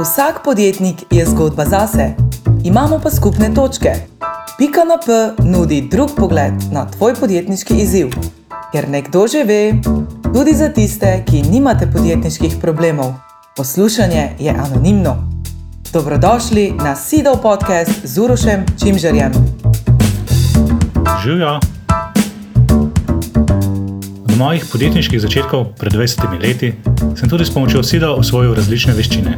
Vsak podjetnik je zgodba zase, imamo pa skupne točke. Pika na P nudi drug pogled na tvoj podjetniški izziv. Ker nekdo že ve, tudi za tiste, ki nimate podjetniških problemov, poslušanje je anonimno. Dobrodošli na Sidov podcast z Urošem Čimžerjem. Živijo. Od mojih podjetniških začetkov pred 20 leti sem tudi s pomočjo SIDA osvojil različne veščine.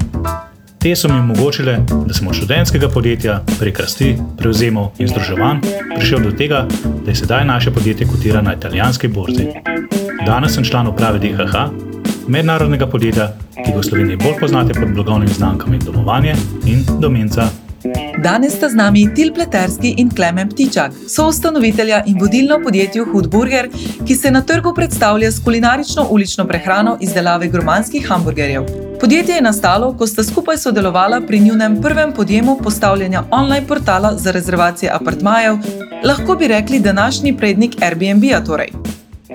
Te so mi omogočile, da sem od študentskega podjetja prek rasti, prevzemov in združevanj prišel do tega, da je sedaj naše podjetje kotira na italijanski borzi. Danes sem član uprave DHH, mednarodnega podjetja, ki ga v Sloveniji bolj poznate pod blagovnimi znamkami Domovanje in Domenca. Danes sta z nami Til Pleterski in Klemen Ptičak, soustanovitelja in vodilno podjetju Hudburger, ki se na trgu predstavlja s kulinarično ulično prehrano izdelave gromanskih hamburgerjev. Podjetje je nastalo, ko sta skupaj sodelovala pri njunem prvem podjemu postavljanja online portala za rezervacije apartmajev, lahko bi rekli današnji prednik Airbnb-a. Torej.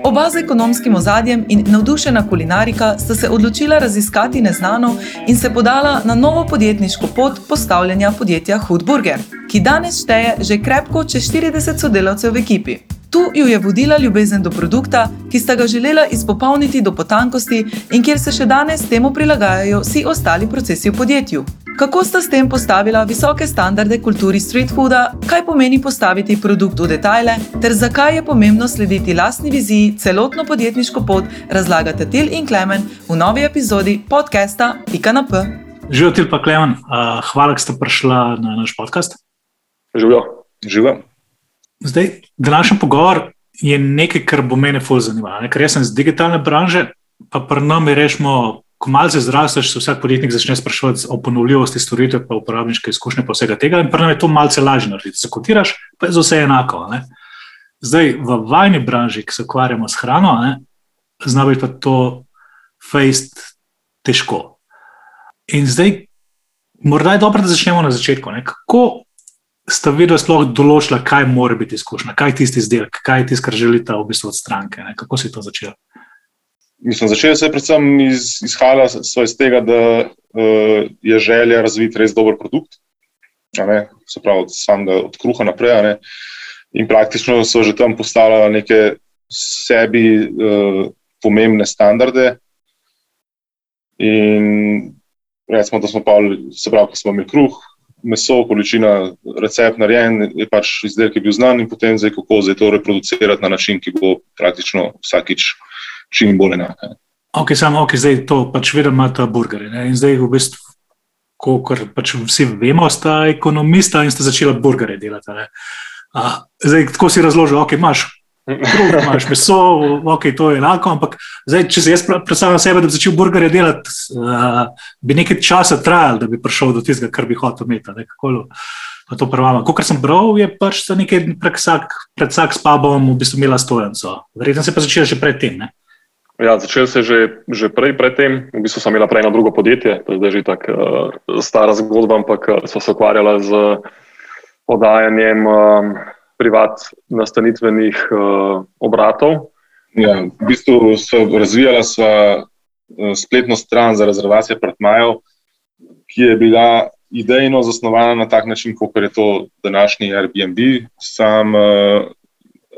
Oba z ekonomskim ozadjem in navdušena kulinarika sta se odločila raziskati neznano in se podala na novo podjetniško pot postavljanja podjetja Hudburger, ki danes šteje že krepko čez 40 sodelavcev v ekipi. Tu ju je vodila ljubezen do produkta, ki sta ga želela izpopolniti do potankosti in kjer se še danes temu prilagajajo vsi ostali procesi v podjetju. Kako sta s tem postavila visoke standarde kulturi street fooda, kaj pomeni postaviti produkt v detajle, ter zakaj je pomembno slediti lastni viziji, celotno podjetniško pot, razlagate Til in Klemen v novi epizodi podcasta Pika na P. Živijo Til pa Klemen, uh, hvala, da ste prišla na naš podcast. Živijo. Živijo. Zdaj, današnji pogovor je nekaj, kar bo mene fully zanimalo. Ker jaz sem iz digitalne branže, pa pri nam je rečemo, ko malce zrasteš, se vsak podjetnik začne sprašovati o ponovljivosti storitev, pa uporabniške izkušnje, pa vsega tega. In pri nam je to malce lažje narediti. Zakotiraš, pa je za vse enako. Ne? Zdaj, v vajni branži, ki se ukvarjamo s hrano, zna biti pa to fejst težko. In zdaj, morda je dobro, da začnemo na začetku. Ne? Kako sta videla sploh določila, kaj mora biti izkušnja, kaj je tisti izdelek, kaj je tisto, kar želite v bistvu od stranke. Ne? Kako si to začela? Mislim, začela se je predvsem iz, izhala iz tega, da uh, je želja razviti res dober produkt, se pravi, sam da od kruha naprej. In praktično so že tam postavljali neke sebi uh, pomembne standarde. In recimo, da smo pa, se pravi, ko smo imeli kruh, meso, količina, recept narejen, je pač izdelek je bil znan in potem zdaj kako zdaj to reproducirati na način, ki bo praktično vsakič čim bolj enak. Ok, samo ok, zdaj to pač vedno imate burgerje. In zdaj v bistvu, kot pač vsi vemo, sta ekonomista in sta začela burgerje delati. A, zdaj, tako si razložil, ok, imaš Drugo, imaš meso, ok, to je enako. Ampak zdaj, če se jaz predstavljam sebe, da bi začel burgerje delati, uh, bi nekaj časa trajalo, da bi prišel do tistega, kar bi hotel imeti. Kot sem bral, je pač to nekaj pred vsak, pred vsak spabom v bistvu imela stojenco. Verjetno se je pa začela že predtem. Ne? Ja, začel se je že, že prej, predtem. V bistvu sem imela prej eno drugo podjetje, to je zdaj že tako uh, stara zgodba, ampak uh, smo se ukvarjali z podajanjem. Uh, privat nastanitvenih uh, obratov. Ja, v bistvu so razvijala sva uh, spletno stran za rezervacije apartmajev, ki je bila idejno zasnovana na tak način, kot je to današnji Airbnb. Sam uh,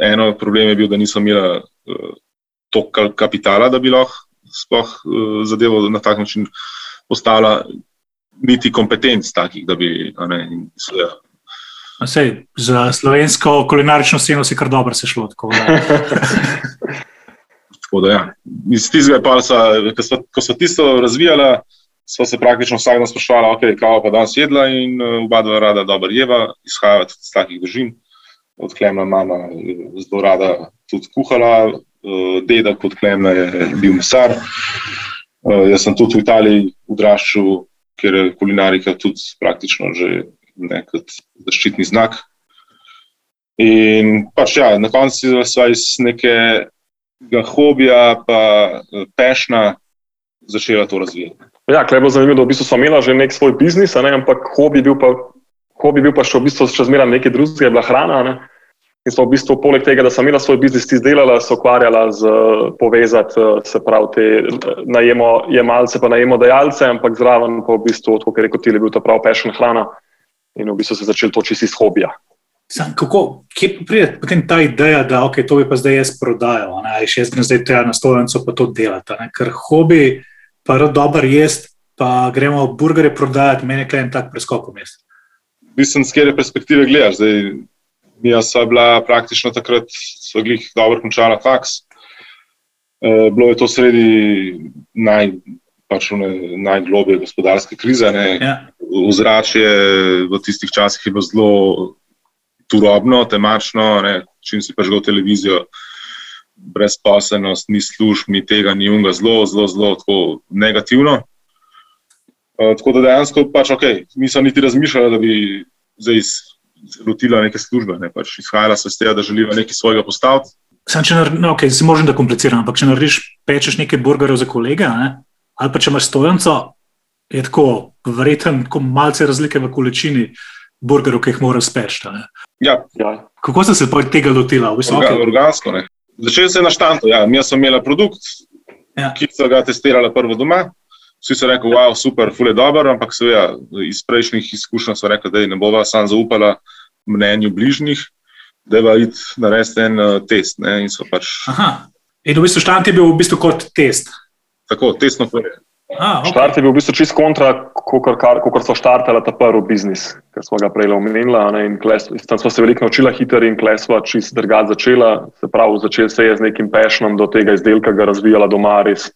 eno problem je bil, da nisem imela uh, toliko kapitala, da bi lahko sploh uh, zadevo na tak način postavila, niti kompetenc takih, da bi. Ne, in, ja. Sej, za slovensko kulinarično sceno si kar dobro se šlo. Tako, da. tako da, ja. Iz tistega pa, ko so tisto razvijali, smo se praktično vsak dan sprašvali, okay, kaj pa danes jedla in uh, oba dva rada dobro jeva, izhajajo iz takih držin. Odklemna mama je zelo rada tudi kuhala, uh, deda kot klemna je bil mesar. Uh, jaz sem tudi v Italiji odraščal, ker je kulinarika tudi praktično že ne, kot zaščitni znak. In pač ja, na koncu smo iz nekega hobija, pa eh, pešna, začela to razvijati. Ja, klej bo zanimivo, da v bistvu smo imeli že nek svoj biznis, ne, ampak hobi bil pa. Ko bi bil pa še v bistvu še zmeraj nekaj drugega, bila hrana. Ne? In so v bistvu, poleg tega, da sem imela svoj biznis izdelala, se ukvarjala z povezati, se pravi, te najemojemalce, pa najemodajalce, ampak zraven pa v bistvu, kot je rekel, ti je bil ta prav pešen hrana in v bistvu se začel to čisto iz hobija. Sam, kako, kje pride potem ta ideja, da okay, to bi pa zdaj jaz prodajal, ali še jaz grem zdaj tja na stojnico pa to delati, ne? ker hobi, pa dober jest, pa gremo burgerje prodajati, meni je en tak preskok v mestu. Mislim, z kere perspektive gledaš. Zdaj, mi smo bila praktično takrat, so glih dobro končala faks. E, bilo je to sredi naj, pač najglobje gospodarske krize. Ja. Vzračje v tistih časih je bilo zelo turobno, temačno, ne. čim si pač go televizijo, brezposelnost, ni služb, ni tega, ni unga, zelo, zelo, zelo negativno. Uh, tako da dejansko, pač, okay, nisem niti razmišljala, da bi zdaj lotila neke službe. Ne, pač izhajala sem iz tega, da želiva nekaj svojega postaviti. Sam, če narediš, no, okay, si možen da kompliciram, ampak če narediš, pečeš nekaj burgerjev za kolega, ne, ali pa če imaš stojanco, je tako verjeten, tako malce razlike v količini burgerjev, ki jih moraš speči. Ja. Ja. Kako si se tega lotila? V bistvu, Orga, okay. organsko. Ne. Začel sem na štantu. Ja. Mi smo imeli produkt, Ja. ki so ga testirali prvo doma. Vsi so rekli, wow, super, fule dober, ampak seveda iz prejšnjih izkušenj so rekli, da ne bova sam zaupala mnenju bližnjih, da bo id narediti en uh, test. Ne, in so pač Aha. In v bistvu štant je bil v bistvu kot test. Tako testno povedali. Ah, okay. Štart je bil v bistvu čist kontra, kot so štartali ta prvi biznis, ker smo ga prej omenili. Tam smo se veliko naučili, hitro in klesva čist drugače začela. Se pravi, začel se je z nekim pešnom do tega izdelka, ga razvijala doma res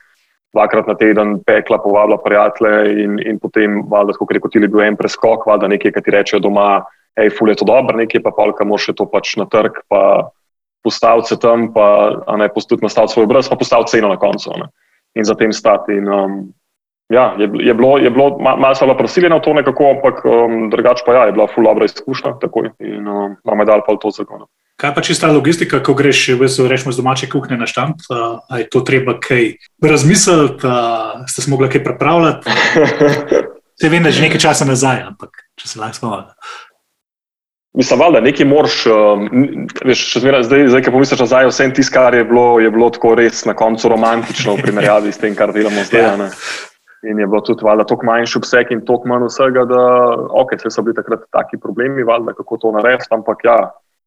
dvakrat na teden, pekla, povabila prijatelje in, in potem, valjda, kot rekel, ti je bil en preskok, valjda nekaj, ki ti rečejo doma, hej, ful je to dobro, nekaj pa polka moraš to pač na trg, pa postaviti se tam, pa ne postati nastaviti svoj obraz, pa postaviti ceno na koncu. Ne, in za tem stati. In, um, Ja, je, je bilo, je bilo ma- malo so bila prisiljena v to nekako, ampak um, drugače pa ja, je bila ful dobra izkušnja takoj in um, nam je dal pa v to zakon. Kaj pa čista logistika, ko greš v bistvu, rečemo, z domače kuhne na štant? Uh, je to treba kaj razmisliti, uh, ste se mogli kaj pripravljati? Se vem, da je že nekaj časa nazaj, ampak če se lahko spomnim. Mislim, valjda, nekaj moraš, um, veš, še zmeraj, zdaj, zdaj, ki pomisliš nazaj, vse tisto, kar je bilo, je bilo tako res na koncu romantično v primerjavi s tem, kar delamo zdaj. a ne. In je bilo tudi, valjda, toliko manjši obseg in toliko manj vsega, da, ok, vse so bili takrat taki problemi, valjda, kako to narediti, ampak ja,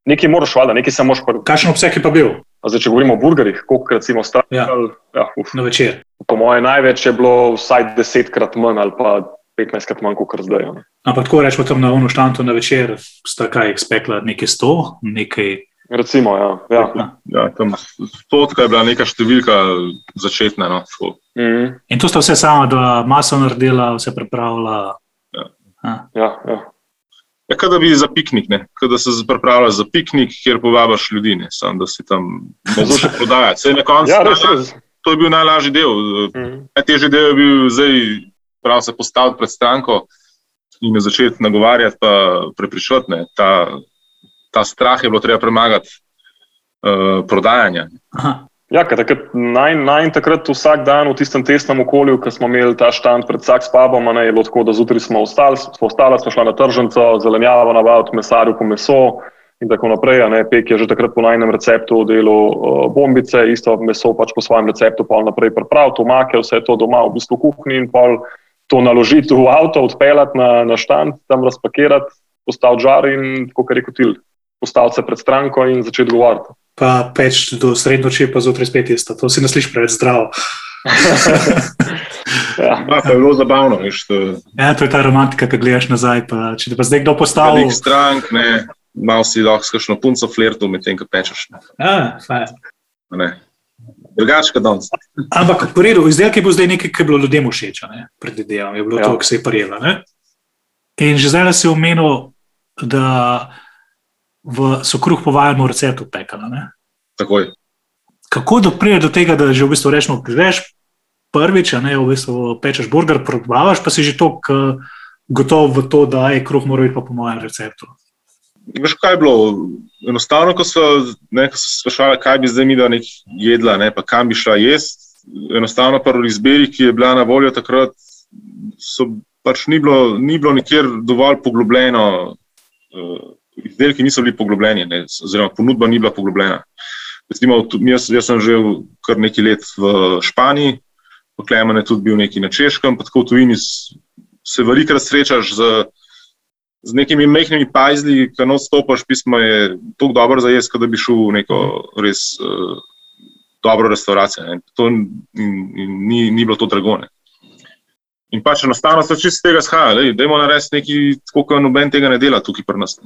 nekaj moraš, valjda, nekaj se moraš, pa, Kakšen obseg je pa bil a zdaj, če govorimo o burgerjih, koliko recimo Ja. strahali, ja, uf, na večer? po moje največ je bilo vsaj desetkrat manj ali pa petnajstkrat manj, kot zdaj. ne. Ampak tako rečemo tam na unu štantu na večer, sta kaj spekla, nekaj sto, nekaj. Recimo, ja. ja. Ja, tam stotka je bila neka številka začetna. No, tako. Mhm. In to sta vse sama, da maso naredila, vse pripravila. ja, ja. Ja, kot da bi za piknik, kot da se pripravljaš za piknik, kjer povabiš ljudi, ne samo da si tam mogoče še prodajati. Saj na koncu ja res, res. to je bil najlažji del. Mhm. Najtežji del je bil zdaj prav se postaviti pred stranko in jo začeti nagovarjati, pa prepričati. ne. Ta, ta strah je bilo treba premagati uh, prodajanja. Aha. Ja, takrat, naj, naj takrat vsak dan v tistem testnem okolju, ko smo imeli ta štand pred vsak pubom, a ne, je bilo tako, da zjutraj smo ostali, smo ostali, smo šli na tržnico, zelenjavo navaditi, mesarju po meso in tako naprej. a Ne, Pek je že takrat po najnem receptu delal uh, bombice, isto meso pač po svojem receptu, pol naprej pripraviti, omake, vse to doma v bistvu v kuhinji in pol to naložiti v avto, odpeljati na, na štand, tam razpakirati, postaviti žar in, kot je rekel Til, postaviti se pred stranko in začeti govoriti. Pa peč do srednoči, pa zjutraj spet isto. To si ne slišiš preveč zdravo. ja. Ja, pa je bilo zabavno. Veš, to, Ja, to je ta romantika, ki gledaš nazaj. Pa, če te pa zdaj kdo postavi. velik strank, ne, malo si lahko s kakšno punco flirtu, medtem ko pečeš. ne, Ja, fajn. a ne. Drugače, kot danes. Ampak, v redu, izdelek je bil zdaj nekaj, kar je bilo ljudem všeč, a ne? predvidevam, je bilo Ja. to, kar se je prijelo. In že zdaj si omenil, da v, so kruh po vajem receptu pekala. Ne? Takoj. Kako da pride do tega, da že v bistvu rečemo, greš prvič, a ne v bistvu pečeš burger, probavaš, pa si že tako gotov v to, da je kruh mora biti pa po mojem receptu. Veš, kaj je bilo? Enostavno, ko so, ne, ko so sprašvali, kaj bi zdaj mi da nek jedla, ne, pa kam bi šla jesti. Enostavno, prvo izbiri, ki je bila na voljo takrat, so pač ni bilo, ni bilo nikjer dovolj poglobljeno uh, izdelki niso bili poglobljeni, ne, oziroma ponudba ni bila poglobljena. Recimo, jaz, jaz sem že kar nekaj let v Španiji, poklemen je tudi bil neki na Češkem, pa tako v tujini se velikrat srečaš z, z nekimi mehkimi pajzli, ki no stopaš, pismo je tako dobro za jaz, da bi šel v neko res uh, dobro restauracijo. To ni, ni bilo to dragone. In pač enostavno so čist tega shajali, da imamo narediti nekaj, kot noben tega ne dela tukaj pri nas.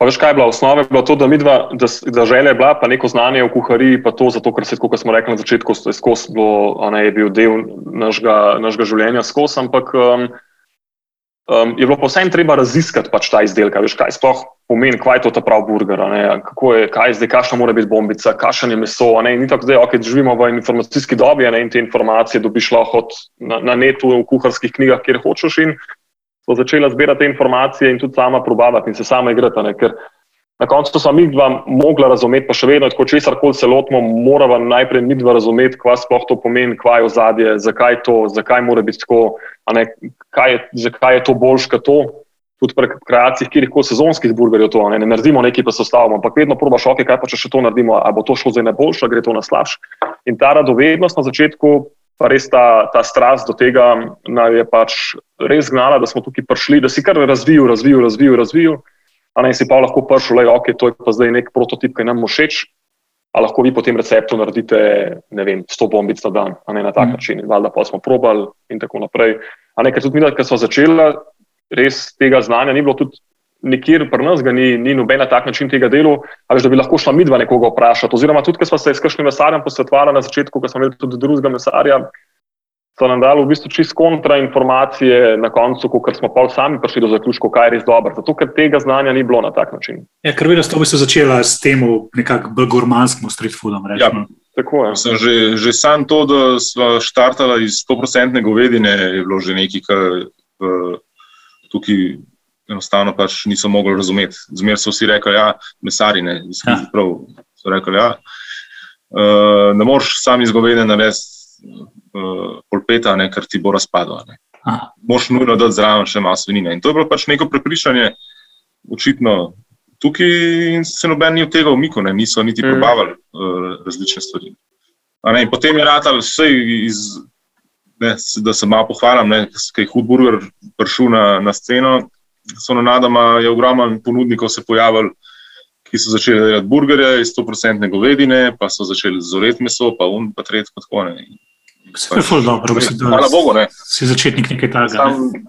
Pa veš, kaj je bila osnova? Bilo to, da, midva, da, da želja je bila, pa neko znanje v kuhariji, pa to zato, ker se, kot smo rekli na začetku, skozi bilo, ne, je bil del našega, našega življenja skozi, ampak um, um, je bilo pa vsem treba raziskati pač ta izdelek, veš, kaj sploh pomeni, kaj je to ta prav burger, ne, kako je, kaj je zdaj, kakšna mora biti bombica, kakšen je meso, ne, ni tako zdaj, ok, živimo v informacijski dobi, ne, in te informacije dobiš lahko na, na netu, v kuharskih knjigah, kjer hočeš in so začela zbirati te informacije in tudi sama probavati in se sama igrati. Ne? Ker na koncu smo mi dva mogla razumeti, pa še vedno, ko česar koli se lotimo, moramo najprej mi dva razumeti, kaj sploh to pomeni, kaj je ozadje, zakaj to, zakaj mora biti tako, kaj je, zakaj je to boljš kot to. Tudi pri kreacijah, kjer lahko sezonskih burgerjev to ne, ne naredimo, nekaj pa se ostavimo, ampak vedno probaš, ok, kaj pa če še to naredimo, ali bo to šlo za najboljše, gre to na slabše. In ta radovednost na začetku pa res ta, ta strast do tega nam je pač res gnala, da smo tukaj prišli, da si kar razvijal, razvijal, razvijal, razvijal. A ne si pa lahko prišel, da okay, je to pa zdaj nek prototip, ki nam všeč. A lahko vi po tem receptu naredite, ne vem, 100 bombic na dan, a ne na tak mm. način. Valjda pa smo probali in tako naprej. A ne, ker tudi mi, ki smo začeli, res tega znanja ni bilo tudi nikjer pri nas, ni, ni noben na tak način tega dela, ali da bi lahko šla midva nekoga vprašati. Oziroma, tudi, ko smo se s kakšnim mesarjem posvetovali na začetku, ko smo imeli tudi drugega mesarja, so nam dali v bistvu čist kontrainformacije na koncu, ko smo pa sami prišli do zaključka, kaj je res dobro. Zato, ker tega znanja ni bilo na tak način. Ja, ker vidiš, to bi se začela s tem nekako bolj street foodom. Ja, tako je. Sem že, že sam to, da smo štartali iz 100% govedine, je bilo že nekaj, kar uh, tukaj enostavno pač niso mogli razumeti. Zmer so vsi rekli, ja, je mesari, ne, ja. prav, so rekli, ja. uh, ne moreš sam izgovedati narediti uh, polpeta, ne, ker ti bo razpadlo. Moš nujno dati zraven še malo svinine. In to je bilo pač neko prepričanje, očitno tukaj se noben ni od tega umikal, niso niti mm. probavali uh, različne stvari. Ne, potem je rad ali vse iz. Ne, da se malo pohvalim, da je Hudburger prišel na, na sceno, so na nadama, je ogromno ponudnikov se pojavil, ki so začeli delati burgerje iz 100% govedine, pa so začeli zoreti meso, pa un, pa tret, pa tako ne. Vse je zelo dobro, da Hvala Bogu, ne. si začetnik nekaj takega. Ne.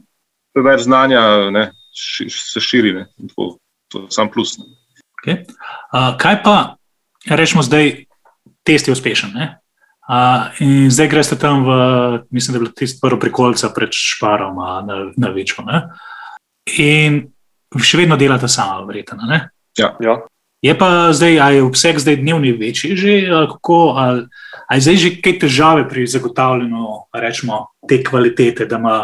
Več znanja ne, ši, se širi, ne. Tako, to je sam plus. Okay. Uh, kaj pa, rečemo zdaj, test je uspešen. Ne? Uh, in zdaj greš tam v, mislim, da je bilo tisto prvo prikolca pred šparom na, na večo. Uh, in še vedno delate sama, verjetno. Ja. ja. Je pa zdaj, ali je obseg zdaj dnevni večji, že, ali, kako, ali, ali zdaj že kaj težave pri zagotavljanju rečemo, te kvalitete, da ima.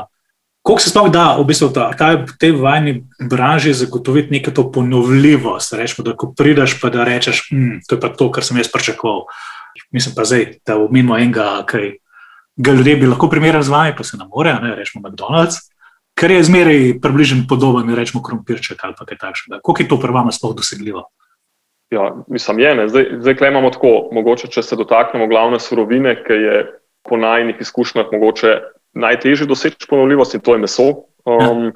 Kako se sploh da, v bistvu, ta, ta, te vajni branži zagotoviti neko to ponovljivost? Rečemo, da ko prideš, pa da rečeš, hm, to je pa to, kar sem jaz pričakoval. Mislim pa zdaj, da omenimo enega, ki ga ljudje bi lahko primerjali z vami, pa se ne more, ne rečemo McDonald's kar je zmeraj približno podoben, rečemo, krompirček ali kaj takšnega. Kako je to pri vama sploh dosegljivo? Ja, mislim, je. Ne. Zdaj, zdaj imamo tako, mogoče, če se dotaknemo glavne surovine, ki je po najnih izkušnjah mogoče najtežje doseči ponovljivost in to je meso. Um, ja.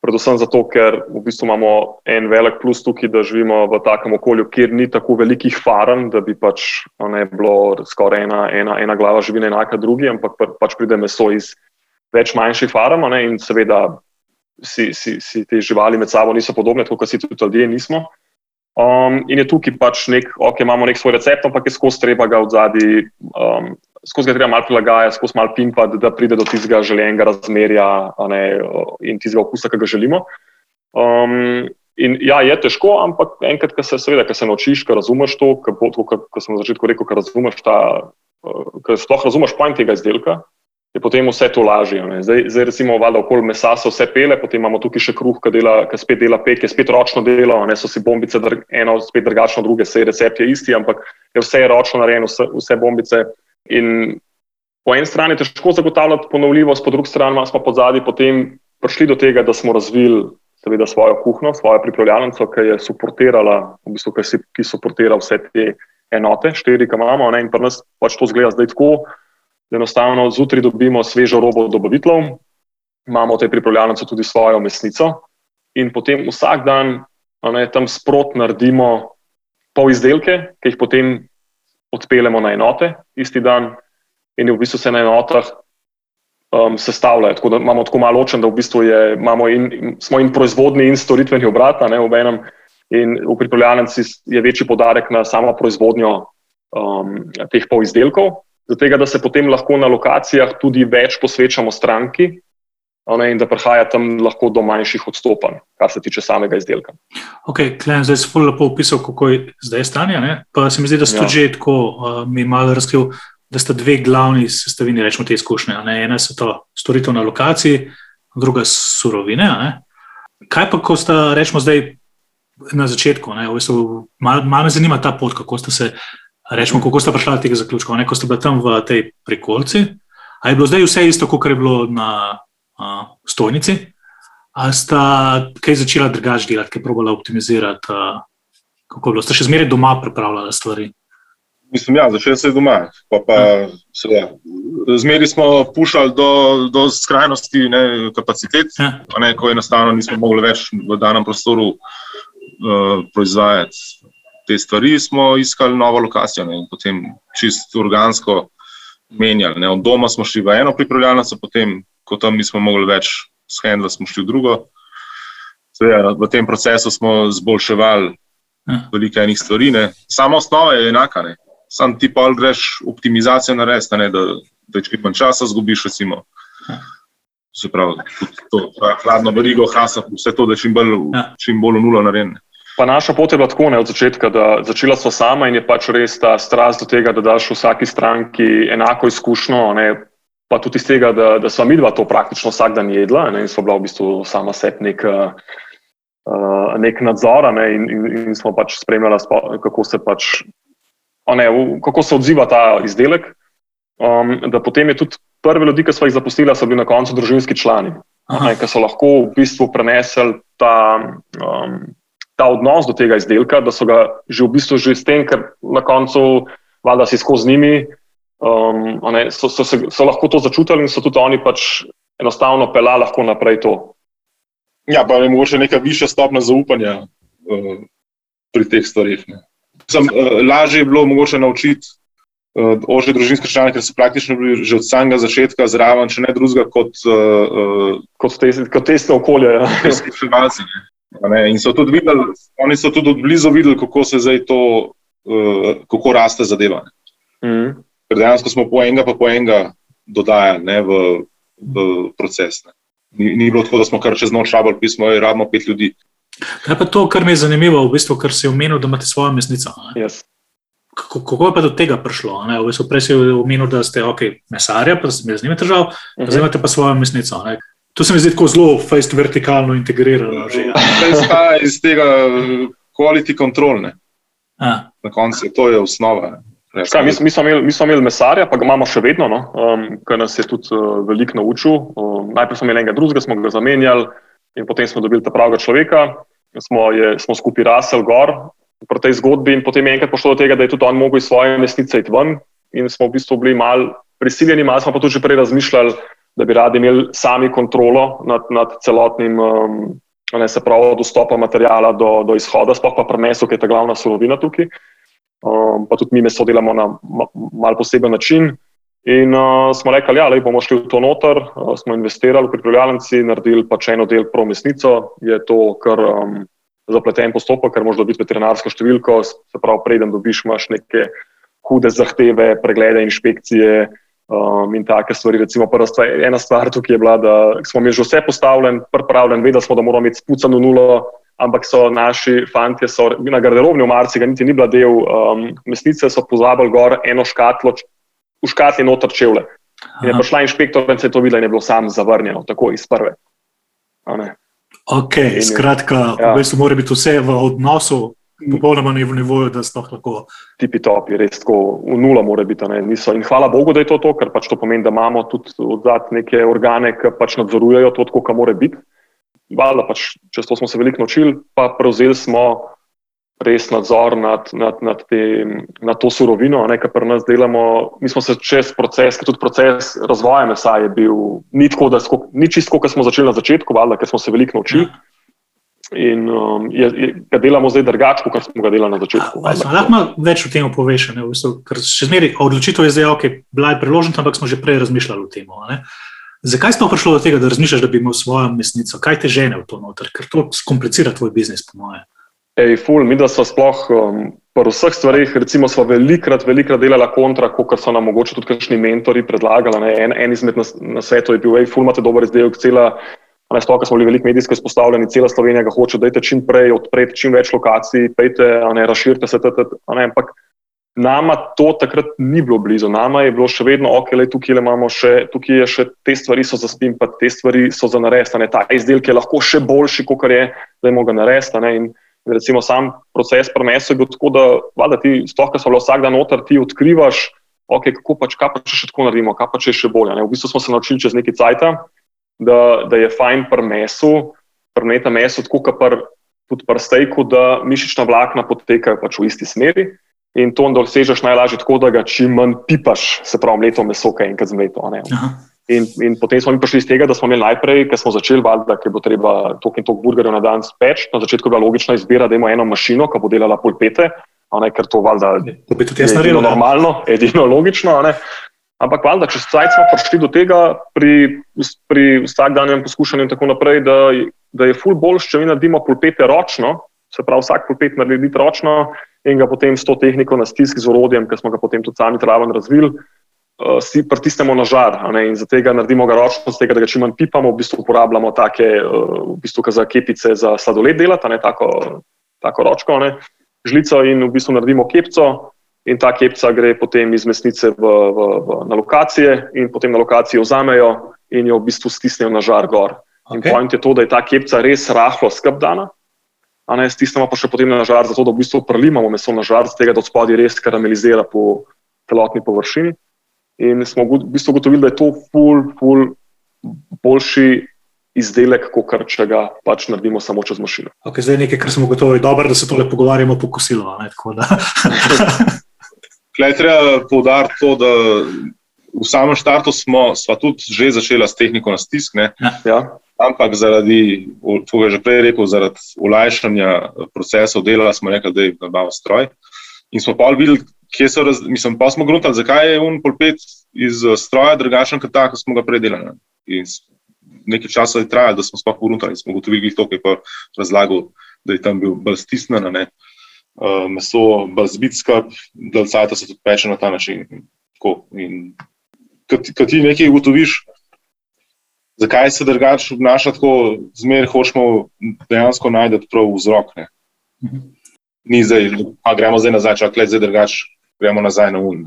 Predvsem zato, ker v bistvu imamo en velik plus tukaj, da živimo v takem okolju, kjer ni tako velikih farm, da bi pač ne bilo skoraj ena, ena, ena glava živine enaka drugi, ampak pač pride meso iz več manjših farm, in seveda si, si, si te živali med sabo niso podobne, kot si tudi ljudje nismo. Um, in je tukaj pač nek, ok, imamo nek svoj recept, ampak je skozi treba ga od zadaj, um, skozi ga treba malo prilagajati, skozi malo pimpati, da pride do tistega željenega razmerja ne, in tistega okusa, ki ga želimo. Um, in ja, je težko, ampak enkrat, ko se, seveda, ko se naučiš, ko razumeš to, ko sem na začetku rekel, ko razumeš ta, ko sploh razumeš pojem tega izdelka, je potem vse to lažje. Zdaj, zdaj, recimo, valjda okoli mesa se vse pele, potem imamo tukaj še kruh, ki, dela, ki spet dela pek, je spet ročno delo, ne so si bombice, eno spet drugačno, druge, vse recept je isti, ampak je vse ročno narejeno, vse, vse bombice. In po eni strani je težko zagotavljati ponovljivost, po drugi strani smo pod zadnji potem prišli do tega, da smo razvili seveda svojo kuhno, svojo pripravljalnico, ki je suportirala, v bistvu, ki, si, ki suportira vse te enote, štiri, ki imamo. Ne? In pri nas pač to zgleda zdaj tako, enostavno zjutraj dobimo svežo robo dobaviteljev, imamo v tej pripravljalnici tudi svojo mesnico in potem vsak dan ne, tam sprot naredimo pol izdelke, ki jih potem odpeljemo na enote isti dan in v bistvu se na enotah um, sestavljajo. Tako da imamo tako malo ločen, da v bistvu je, in, smo in proizvodni in storitveni obrat, ne v enem. In v pripravljalnici je večji podarek na samo proizvodnjo um, teh pol izdelkov, zato da se potem lahko na lokacijah tudi več posvečamo stranki, ne, in da prihaja tam lahko do manjših odstopanj, kar se tiče samega izdelka. Ok, Klemen, zdaj si zelo lepo opisal, kako je zdaj stanje. Ne? Pa se mi zdi, da si ja. tudi tako uh, mi malo razkril, da sta dve glavni sestavini, rečemo, te izkušnje. Ena so to storitev na lokaciji, druga surovine. Ne? Kaj pa, ko sta, rečemo, zdaj na začetku? Malo mal me zanima ta pot, kako ste se. Rečemo, kako ste prišli do tega zaključka, ko ste bili tam v tej prikolci. Ali je bilo zdaj vse isto, kot je bilo na uh, stojnici, ali sta kaj začela drugače delati, kaj probala optimizirati? Uh, kako je bilo? Ste še zmeraj doma pripravljali stvari? Mislim, ja, začel sem doma. Pa pa, ja. Zmeri smo pušali do, do skrajnosti ne, kapacitet, ja. ne, ko enostavno nismo mogli več v danem prostoru uh, proizvajati te stvari. Smo iskali novo lokacijo ne, in potem čisto organsko menjali. Ne. Od doma smo šli v eno pripravljalnico, potem ko tam nismo mogli več shendla, smo šli v drugo. Seveda, v tem procesu smo zboljševali ja. veliko enih stvari. Ne. Sama osnova je enaka. Ne. Sam ti pa greš optimizacijo narediti, da, da če manj časa zgubiš, recimo. Ja. Se pravi, to, to hladno verigo, hasa, vse to, da čim bolj, ja. čim bolj v nulo naredi. Pa naša pot je bila tako ne od začetka, da začela smo sama in je pač res ta strast do tega, da daš vsaki stranki enako izkušnjo, ne, pa tudi iz tega, da, da smo mi dva to praktično vsak dan jedla ne, in smo bila v bistvu sama sebi nek, uh, nek nadzor ne, in, in, in smo pač spremljali, kako se, pač, ne, kako se odziva ta izdelek. Um, da potem je tudi prvi ljudi, ki smo jih zapustili, so bili na koncu družinski člani, ki so lahko v bistvu prenesli ta, um, ta odnos do tega izdelka, da so ga že v bistvu že s tem, ker na koncu, valjda si skozi njimi, um, ne, so, so, so, so lahko to začutili in so tudi oni pač enostavno pelali lahko naprej to. Ja, pa je mogoče neka višja stopna zaupanja uh, pri teh stvarih. Sem, uh, lažje je bilo mogoče naučiti uh, ožje družinske člane, ker so praktično bili že od samega začetka zraven, če ne drugega kot, uh, kot, te, kot teste okolje. Ja. In so tudi videli, oni so tudi blizu videli, kako se zdaj to, uh, kako raste zadeva. Mm ker dejansko smo po enega, pa po enega dodajali ne, v, v proces. Ni, ni bilo tako, da smo kar čez noč šabali pismo, da rabimo pet ljudi. Kaj pa to, kar mi je zanimivo, v bistvu, kar si omenil, da imate svojo mesnico? Yes. Kako, kako je pa do tega prišlo? V bistvu, prej si omenil, da ste okay, mesarja, pa ste z njimi težav, uh -huh. zdaj imate pa svojo mesnico. Ne? To se mi zdi tako zelo fejst vertikalno integrirano. Izhaja iz tega quality control. Na koncu to je osnova. Kaj, mi, mi, smo imeli, mi smo imeli mesarja, pa ga imamo še vedno, no, um, ker nas je tudi uh, veliko naučil. Um, najprej smo imeli enega drugega, smo ga zamenjali in potem smo dobili ta pravega človeka. Smo, je, smo skupaj rasel gor pri tej zgodbi in potem je enkrat prišlo do tega, da je tudi on mogel iz svoje mesnice iti ven in smo v bistvu bili mal prisiljeni, malo smo pa tudi že prej razmišljali, da bi radi imeli sami kontrolo nad, nad celotnim, um, ne se pravi, dostopom materijala do, do izhoda, sploh pa premesu, ki je ta glavna surovina tukaj um, pa tudi mi meso delamo na mal poseben način. In uh, smo rekli, da ja, bomo šli v to noter, uh, smo investirali v pripravljalnici, naredili pač eno del promesnico. Je to kar um, zapleten postopek, ker moraš dobiti veterinarsko številko, se pravi, preden dobiš, imaš neke hude zahteve, preglede, inšpekcije um, in take stvari. Recimo, stvar, ena stvar tukaj je bila, da smo imeli že vse postavljen, pripravljen, vedeli smo, da moramo imeti spucano nulo ampak so naši fanti so na garderobni umarci, ga niti ni bila del um, mesnice, so pozabili gor eno škatlo, v škatli noter čevlje. Je prišla inšpektor in se je to videla in je bilo sam zavrnjeno, tako iz prve. Ok, in, skratka, ja. v bistvu mora biti vse v odnosu. Popolnoma ni v nivoju, da sploh lahko. Tipi top, je res tako, v nula mora biti. In hvala Bogu, da je to to, ker pač to pomeni, da imamo tudi odzad neke organe, ki pač nadzorujejo to, kako mora biti. valjda pač čez to smo se veliko naučili, pa prevzeli smo res nadzor nad, nad, nad, te, nad to surovino, ne, kar pri nas delamo. Mi smo se čez proces, tudi proces razvoja mesa je bil, ni tako, da ni čisto, kot smo začeli na začetku, valjda, ker smo se veliko naučili. Ja. In um, je, je, ga delamo zdaj drugače, kot smo ga delali na začetku. Lahko več o tem poveš, ne, v bistvu, ker še zmeraj odločitev je zdaj, ok, bila je priložena, ampak smo že prej razmišljali o tem. Zakaj sploh prišlo do tega, da razmišljaš, da bi imel svojo mesnico? Kaj te žene v to noter? Ker to skomplicira tvoj biznis, po mojem. Ej, ful, mi da smo sploh um, pri vseh stvarih, recimo, smo velikrat, velikrat delali kontra, kot so nam mogoče tudi kakšni mentori predlagali. Ne. En, en izmed nas, na svetu je bil, ej, ful, imate dober izdelek, cela. Ne, stoka smo bili veliko medijsko izpostavljeni, cela Slovenija ga hoče, dajte čim prej odpreti čim več lokacij, pejte, ne, razširite se. Tete, a ne, ampak nama to takrat ni bilo blizu. Nama je bilo še vedno, ok, le tukaj le imamo še, tukaj je še te stvari so za spim, pa te stvari so za a ne. Ta izdelek je lahko še boljši, kot je, da je narediti. a ne. In recimo sam proces premesu je bil tako, da valjda ti, sploh, ko so bili vsak dan noter, ti odkrivaš, okay, kako pač, kaj pa če še tako naredimo, kaj pa če je še bolje. ne. V bistvu smo se naučili čez neki cajt, da, da je fajn pri mesu, pri meta mesu, tako kot pri, tudi pri stejku, da mišična vlakna potekajo pač v isti smeri. In to dosežeš najlažje tako, da ga čim manj pipaš, se pravi, mleto meso, kaj enkrat z mleto. a ne. Aha. In, in potem smo mi prišli iz tega, da smo imeli najprej, ker smo začeli, valjda, ker bo treba toliko in toliko burgerjev na dan speč. Na začetku je bila logična izbira, da imamo eno mašino, ki bo delala pulpete, a ne, ker to valjda To bi tudi jaz naredil. ne. normalno, edino logično. ne. Ampak valjda, cajt smo prišli do tega pri, pri vsakdanjem poskušanju in tako naprej, da, da je ful bolj, če mi naredimo pulpete ročno, se pravi vsak pulpet narediti ročno in ga potem s to tehniko na stisk z orodjem, ki smo ga potem tudi sami traven razvili, uh, si pritisnemo na žar ne, in za tega naredimo ga ročno, tega, da ga čim manj pipamo, v bistvu uporabljamo take, uh, v bistvu, za kepice za sladoled delati, ne tako, tako ročko, ne, žlico in v bistvu naredimo kepco. In ta kepca gre potem iz mesnice v, v, v, na lokacije, in potem na lokaciji jo vzamejo in jo v bistvu stisnejo na žar gor. In Okay. point je to, da je ta kepca res rahlo skrbdana, a ne stisnemo pa še potem na žar, zato da v bistvu prelimamo meso na žar, z tega, da od spodaj res karamelizira po celotni površini. In smo v bistvu ugotovili, da je to ful, ful boljši izdelek, kot če ga pač naredimo samo čez mašino. Okay, zdaj je nekaj, kar smo gotovi, dobro, da se tole pogovarjamo po kosilu. da. Je treba poudariti to, da v samem štartu smo sva tudi že začela s tehniko na stisk, ne? Ja? ampak zaradi, to je že prej rekel, zaradi olajšanja procesov dela smo rekli, da je nabavil stroj. In smo pa videli, kje so, raz, mislim, pa smo gruntali, zakaj je un polpet iz eh, stroja drugačen kot ta, ki smo ga predelali. In nekaj časa je trajalo, da smo sploh pogruntali in smo ugotovili, to, ki je pa razlagal, da je tam bil bolj stisnjen, a ne. Uh, meso bolj zbit skrb, da cajta se tudi peče na ta način. Tako. In Ko ti nekaj ugotoviš, zakaj se drugače obnaša tako, zmeraj hočemo dejansko najti prav vzrok. Ne. Ni zdaj, a gremo zdaj nazaj, čakaj, zdaj drugače, gremo nazaj na um.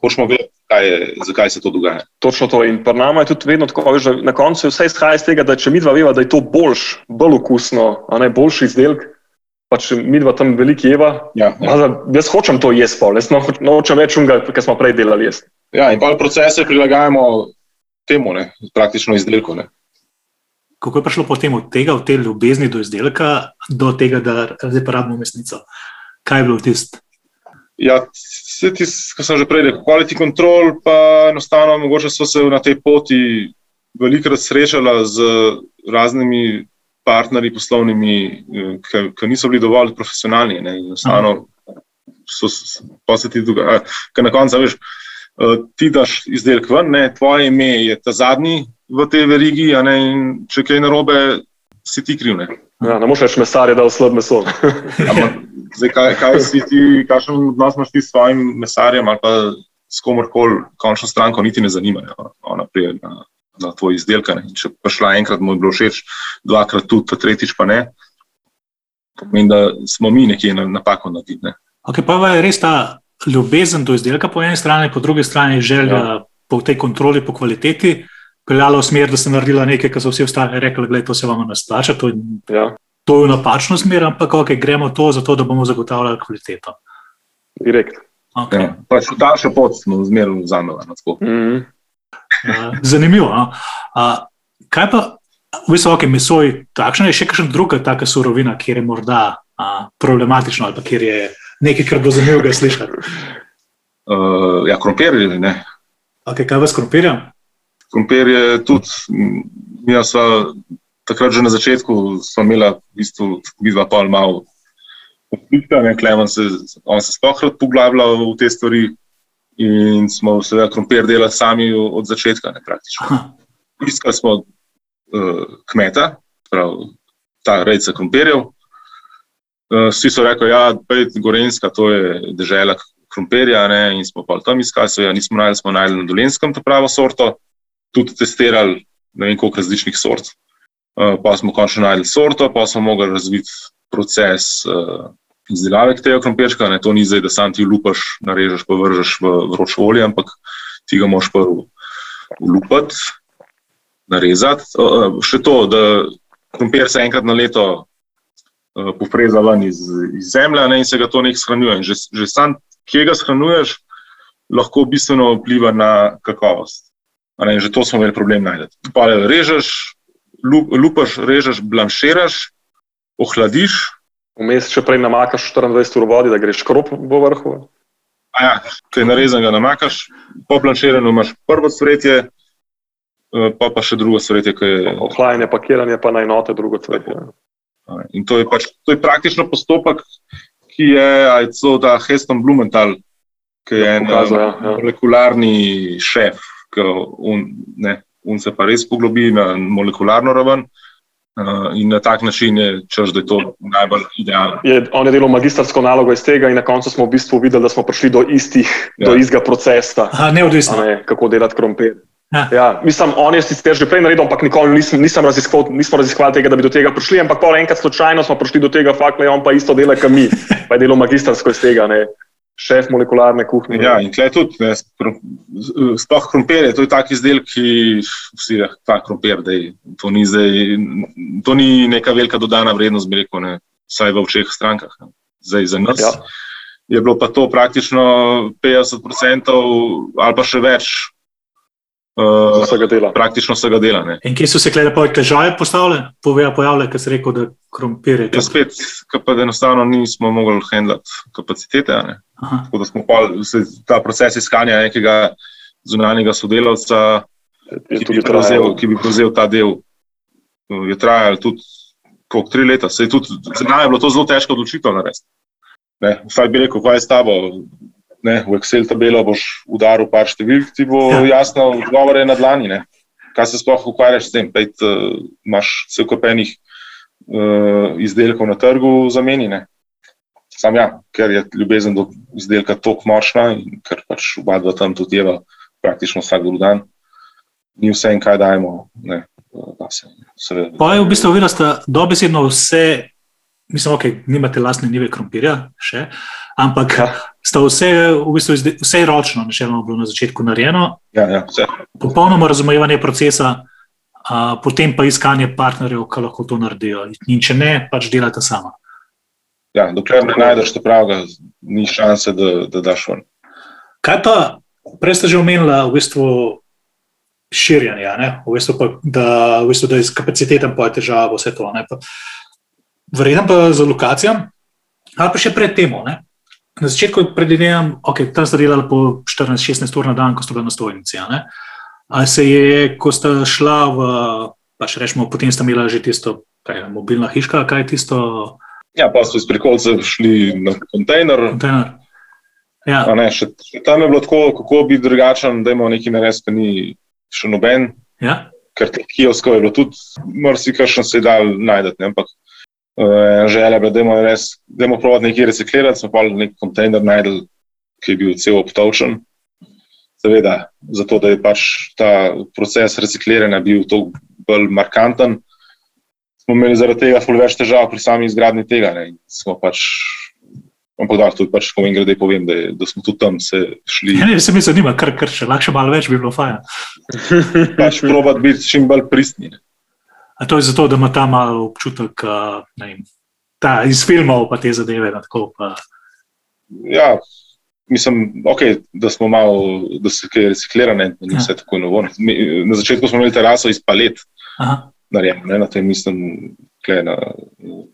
Hočemo vedeti, zakaj, je, zakaj se to dogaja. Točno to. In pri nama je tudi vedno tako, da na koncu vse izhaja iz tega, da če mi dva veva, da je to boljš, bolj okusno, a ne boljši izdelek, pa če mi dva tam veliki jeva, Ja, ja. ja. jaz hočem to jesti, pol, jaz no- nočem več unga, kar smo prej delali jesti. ja in pa procese prilagajamo temu, ne, praktično izdelku. Ne. Kako je prišlo potem od tega, od te ljubezni do izdelka, do tega, da zdaj pa rabimo mesnico? Kaj je bilo tisto? Ja, vse tisto, kar sem že prej rekel, quality control, pa enostavno, mogoče so se na tej poti velikokrat srečala z raznimi partnerji poslovnimi, eh, ki- niso bili dovolj profesionalni. Ne, enostavno so s- pa se ti dogaja, ker na koncu veš. eh, Ti daš izdelek ven, ne, tvoje ime je ta zadnji v tej verigi, ne, in če kaj narobe, si ti kriv. Ne. Ja, ne moreš reči, mesar je dal slab meso. Ampak zdaj, kaj, kaj si ti, kakšen odnos imaš ti s svojim mesarjem ali pa s komorkoli, končno stranko niti ne zanima. ne, Ona prije na, na tvoj izdelek. Če pa šla enkrat, mu je bilo všeč, dvakrat tudi, tretjič pa ne. Pomeni, da smo mi nekje na- napako naredili. Okay, pa je res ta ljubezen do izdelka po eni strani, po drugi strani želja ja. po tej kontroli, po kvaliteti, peljala v smer, da ste naredila nekaj, kar so vsi ostali rekli, da to se vam ne splača. To, je- Ja, to je v napačno smer, ampak okay, gremo to, zato da bomo zagotavljali kvaliteto. direkt. Okay. Ja. Pač v daljšo pot smo zmerno vzameli. Mm -hmm. Uh, zanimivo. No? Uh, kaj pa Visoke meso je takšno, je še kakšna druga taka surovina, kjer je morda a, problematično ali kjer je nekaj, kar bo zanimivo slišati. Uh, ja, krompir je, ne. Okay, kaj vas krompirja? Krompir je tudi, mi smo takrat že na začetku, smo imeli v bistvu vidva pol malo konflikta, ne, Klemen se, on se sploh rad poglablja v te stvari in smo seveda krompir delali sami od začetka, ne, praktično. Iskali smo uh, kmeta, prav, ta rejca krompirjev. Uh, vsi so rekli, da ja, je Gorenska, to je država krompirja. Ne, in smo pa tam iskali, ja, nismo najdli, smo najdli na Dolenskem to pravo sorto, tudi testirali ne vem koliko različnih sort. Uh, pa smo končno najdli sorto, pa smo mogli razviti proces. Uh, Izdelave tega krompirčka, ne, to ni zdaj, da sam ti lupaš, narežeš, pa vržeš v vročo olje, ampak ti ga moš prvo lupati, narezati. Še to, da krompir se enkrat na leto pofreza ven iz, iz zemlje ne, in se ga to nekaj shranjuje. Že, že sam, kje ga shranjuješ, lahko bistveno vpliva na kakovost. Ne, že to smo imeli problem najti. Pa režeš, lup, lupaš, režeš, blanširaš, ohladiš. Vmes še prej namakaš 24 ur vodi, da greš krop v vrhu. Ja, kaj narezan ga namakaš, po blanširanju imaš prvo cvretje, Eh, pa, pa še drugo svetje. Je... Ohlajanje, pakiranje, pa na enote, drugo svetje. In to je, pač, to je praktično postopek, ki je ajco, ta Heston Blumenthal, ki je en pokazal, ja, ja. molekularni šef, ki un, ne, un se pa res poglobi na molekularno raven. Uh, in na tak način je češ, da je to najbolj idealno. Je, on je delal magistrsko nalogo iz tega, in na koncu smo v bistvu videli, da smo prišli do, istih, ja. do istega procesa. Aha, neodvisno. Ne, kako delati krompir. Ja. Ja, mislim, on je sicer že prej naredil, ampak nikoli nisem, nisem raziskoval, nismo raziskovali tega, da bi do tega prišli. Ampak pa enkrat slučajno smo prišli do tega fakta, on pa isto dela, kot mi, pa je delo magistrsko iz tega, ne. Šef molekularne kuhinje. Ja, in tle tudi, ne, sploh krompir je, to je tak izdelek, ki vsi reče, ta krompir, da to, to ni neka velika dodana vrednost, bi rekel, ne, vsaj v vseh strankah. Ne. Zdaj za nas. Ja. Je bilo pa to praktično 50% ali pa še več Uh, vsega dela. Praktično vsega dela. Ne. In kje so se klede težave postavile, pojavile, ker si rekel, da krompir je. Ja, spet, pa enostavno nismo mogli handlati kapacitete. Tako da smo pa ta proces iskanja nekega zunanjega sodelavca, ki bi, prevzel, ki bi prevzel ta del, je trajal tudi koliko tri leta. Tudi, za nami je bilo to zelo težko odločitev narediti. Vsaj bi rekel, kaj je s tabo, ne, v Excel tabelo boš udaril par številk, ti bo ja. jasno, odgovor je na dlani. Ne. Kaj se sploh ukvarjaš s tem? Pejt, uh, imaš vse kopenih uh, izdelkov na trgu zamenjene. Sam ja, ker je ljubezen do izdelka tako močna in ker pač oba dva tam tudi jeva praktično vsak dan, ni vse in kaj dajemo. Ne. Pa je v bistvu vidno, da dobesedno vse, mislim, ok, nimate lastne nive krompirja še, ampak ja sta vse, v bistvu, vse ročno, načeloma, bilo na začetku narejeno. Ja, ja, Popolnoma razumevanje procesa, a, potem pa iskanje partnerjev, ki lahko to naredijo. In če ne, pač delate sama. Ja, dokler ne najdeš te pravega, ni šanse, da, da daš ven. Kaj pa, prej ste že omenili, v bistvu. Širjenje, v bistvu pa, da, v bistvu, da je z kapacitetem pa je težava, vse to. Verjetno pa za lokacijo, ali pa še pred tem, na začetku predvidevam, da okay, ste delali po 14-16 ur na dan, ko ste bili na stojnici. Ali se je, ko ste šla v, pač rečemo, potem ste imeli že tisto, kaj je mobilna hiška, kaj je tisto. Ja, pa so iz prikolcev šli na kontejner. kontejner. Ja. Ne, še, še tam je bilo tako, kako bi drugačen, da imamo neki nares, ki ni še noben. Ja. Ker ti kiosko je bilo tudi, marsikaj še se je dal najdete. Ampak uh, želja, da bomo res, da bomo pravili nekaj reciklirati, smo pa nek kontejner najdel, ki je bil cel obtočen. Seveda, zato da je pač ta proces recikliranja bil tako bolj markanten, smo imeli zaradi tega zelo več težav pri sami izgradnji tega. Ne, smo pač Ampak da, tudi pač, jim grede, povem, da, je, da smo tudi tam se šli. Ja, ne, se mi zanima, kar, kar še lahko malo več bi bilo fajn. pač probat biti čim bolj pristni. A to je zato, da ima ta malo občutek, da je iz filmov pa te zadeve. Tako, pa. Ja, mislim, okay, da smo malo, da se kaj reciklirane, da ni ja. vse tako novo. Na začetku smo imeli teraso iz palet. narejeno, ne, na tem mislim, kle na,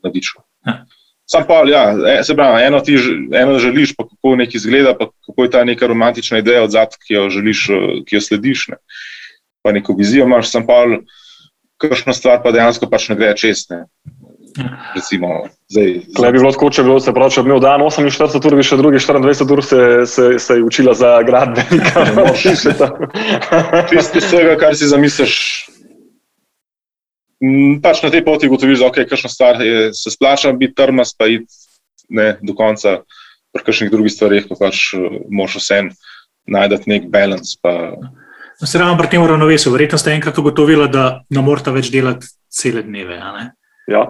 na diču. Ja. Sam pa, ja, e, se pravi, eno, ti, eno želiš, pa kako nekaj izgleda, pa kako je ta neka romantična ideja od zadaj, ki jo želiš, eh, ki jo slediš. Ne. Pa neko vizijo imaš, sam pa, kakšno stvar pa dejansko pač ne gre čez. Ne. Ja. Recimo, zdaj, Klej bi bilo tako, če bi bilo, pravi, če bi imel dan 48 ur, bi še drugi 24 ur se, se, se je učila za gradbenika. Čisto vsega, kar si zamisliš. Pač na tej poti ugotoviš, da okay, kakšna stvar je, se splača biti trmas, pa iti ne, do konca, pri kakšnih drugih stvareh pa pač eh, moraš vsem najti nek balans. Pa, No, Se ravno pri tem ravnovesju. Verjetno ste enkrat ugotovili, da ne morete več delati cele dneve. Ja,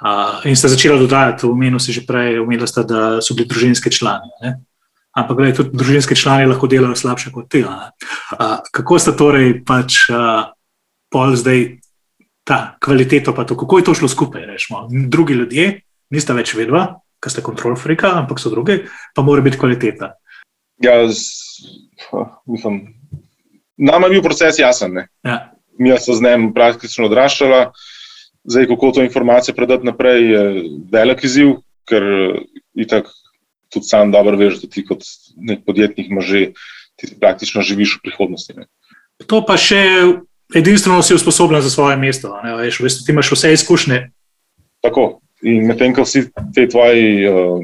A, in ste začeli dodajati, omenil si že prej, omenili ste, da so bili družinski člani. Ne? Ampak, gledaj, tudi družinski člani lahko delajo slabše kot ti. A, kako ste torej pač a, pol zdaj ta kvaliteto, pa to, kako je to šlo skupaj? Rečemo? Drugi ljudje, niste več vedva, ker ste kontrol frika, ampak so drugi, pa mora biti kvaliteta. ja, z, mislim, nama je bil proces jasen. Ne. Ja. Mi smo z njim praktično odraščali, zdaj kako to informacijo predati naprej, je velik izziv, ker itak tudi sam dobro veš, da ti kot nek podjetnik že, ti praktično živiš v prihodnosti. Ne. To pa še edinstveno si usposobljen za svoje mesto. Ne, veš, v bistvu ti imaš vse izkušnje. Tako. In medtem, ko vsi ti tvoji uh,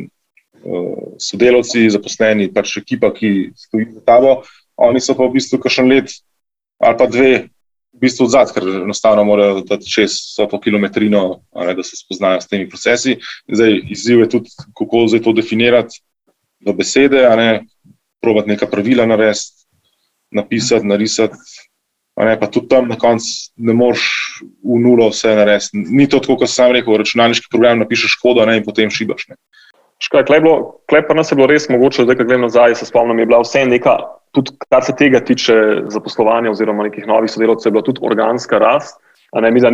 uh, sodelavci, zaposleni, pač ekipa, ki stoji za tabo, oni so pa v bistvu kakšen let ali pa dve v bistvu odzad, ker enostavno morajo dati čez vso to kilometrino, ne, da se spoznajo s temi procesi. Zdaj, izziv je tudi, kako zdaj to definirati v besede, a ne, probati neka pravila narediti, napisati, narisati. Ne, pa tudi tam na koncu ne moreš v nulo vse narediti. Ni to tako, kot sem rekel, računalniški program napišeš kodo ne, in potem šibaš. Ne. Škaj, klej, bilo, klej pa nas je bilo res mogoče, zdaj, ko gledam nazaj, se spomnim, je bila vse neka, tudi kar se tega tiče zaposlovanja oziroma nekih novih sodelavcev, je bila tudi organska rast. Ne, mi da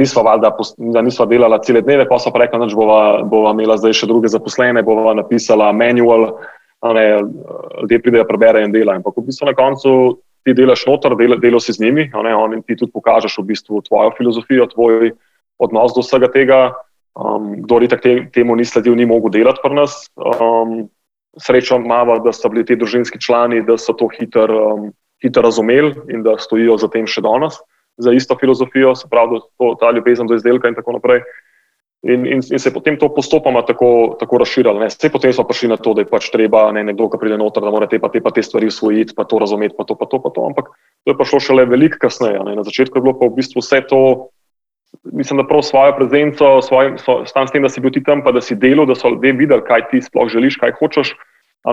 pos- mi da nisva delala cele dneve, pa so pa rekla, da bova, bova imela zdaj še druge zaposlene, bova napisala manual, ne, ljudje pridejo, preberejo in delajo. Ampak v bistvu na koncu ti delaš noter, del, delo si z njimi, ne, on, ti tudi pokažeš v bistvu tvojo filozofijo, tvoj odnos do vsega tega. Um, kdor itak te, temu ni sledil, ni mogel delati pri nas. Um, srečo imamo, da so bili ti družinski člani, da so to hitro um, hiter razumeli in da stojijo za tem še danes, za isto filozofijo, se pravi, da to, ta ljubezen do izdelka in tako naprej. In, in, in se je potem to postopoma tako, tako razširilo. Saj potem smo prišli na to, da je pač treba ne, nekdo, ki pride noter, da mora te pa te, pa te stvari usvojiti, pa to razumeti, pa to, pa to, pa to. Ampak to je pa šlo šele veliko kasneje. ne. Na začetku je bilo pa v bistvu vse to, mislim, da prav svojo prezenco, svoj, svoj, stan s tem, da si bil ti tam, pa da si delal, da so ljudje videli, kaj ti sploh želiš, kaj hočeš.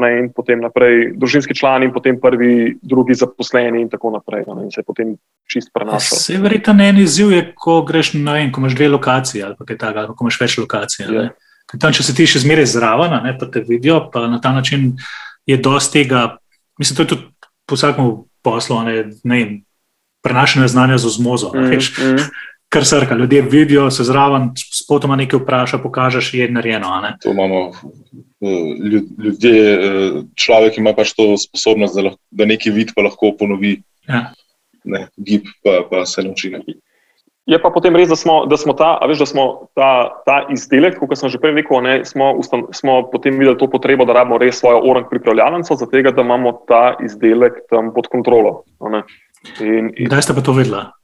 Ne, in potem naprej družinski člani, in potem prvi, drugi zaposleni, in tako naprej. Ne, in se potem čist prenašal. Se verjetno en izziv je, ko greš na en, ko imaš dve lokaciji ali kaj takega, ali ko imaš več lokacij. ne. Ja. Tam, če se ti še zmeraj zraven, ne, pa te vidijo, pa na ta način je dosti tega, mislim, to je tudi po vsakem poslu, ne, ne vem, prenašanje znanja z ozmozo. Mm, mm. Kar srka, ljudje vidijo, se zraven, spotoma nekaj vpraša, pokažeš, je narejeno. ne. To imamo eh, ljud- ljudje, eh, človek ima pač to sposobnost, da, lahko, da neki vid pa lahko ponovi, Ja. ne, gib pa, pa se nauči. Ne. Je pa potem res, da smo, da smo, ta, veš, da smo ta, ta izdelek, kot sem že prej rekel, ne, smo, ustan, smo potem videli to potrebo, da rabimo res svojo orang pripravljalnico, zato da imamo ta izdelek tam pod kontrolo. In, in Kdaj ste pa to vedela?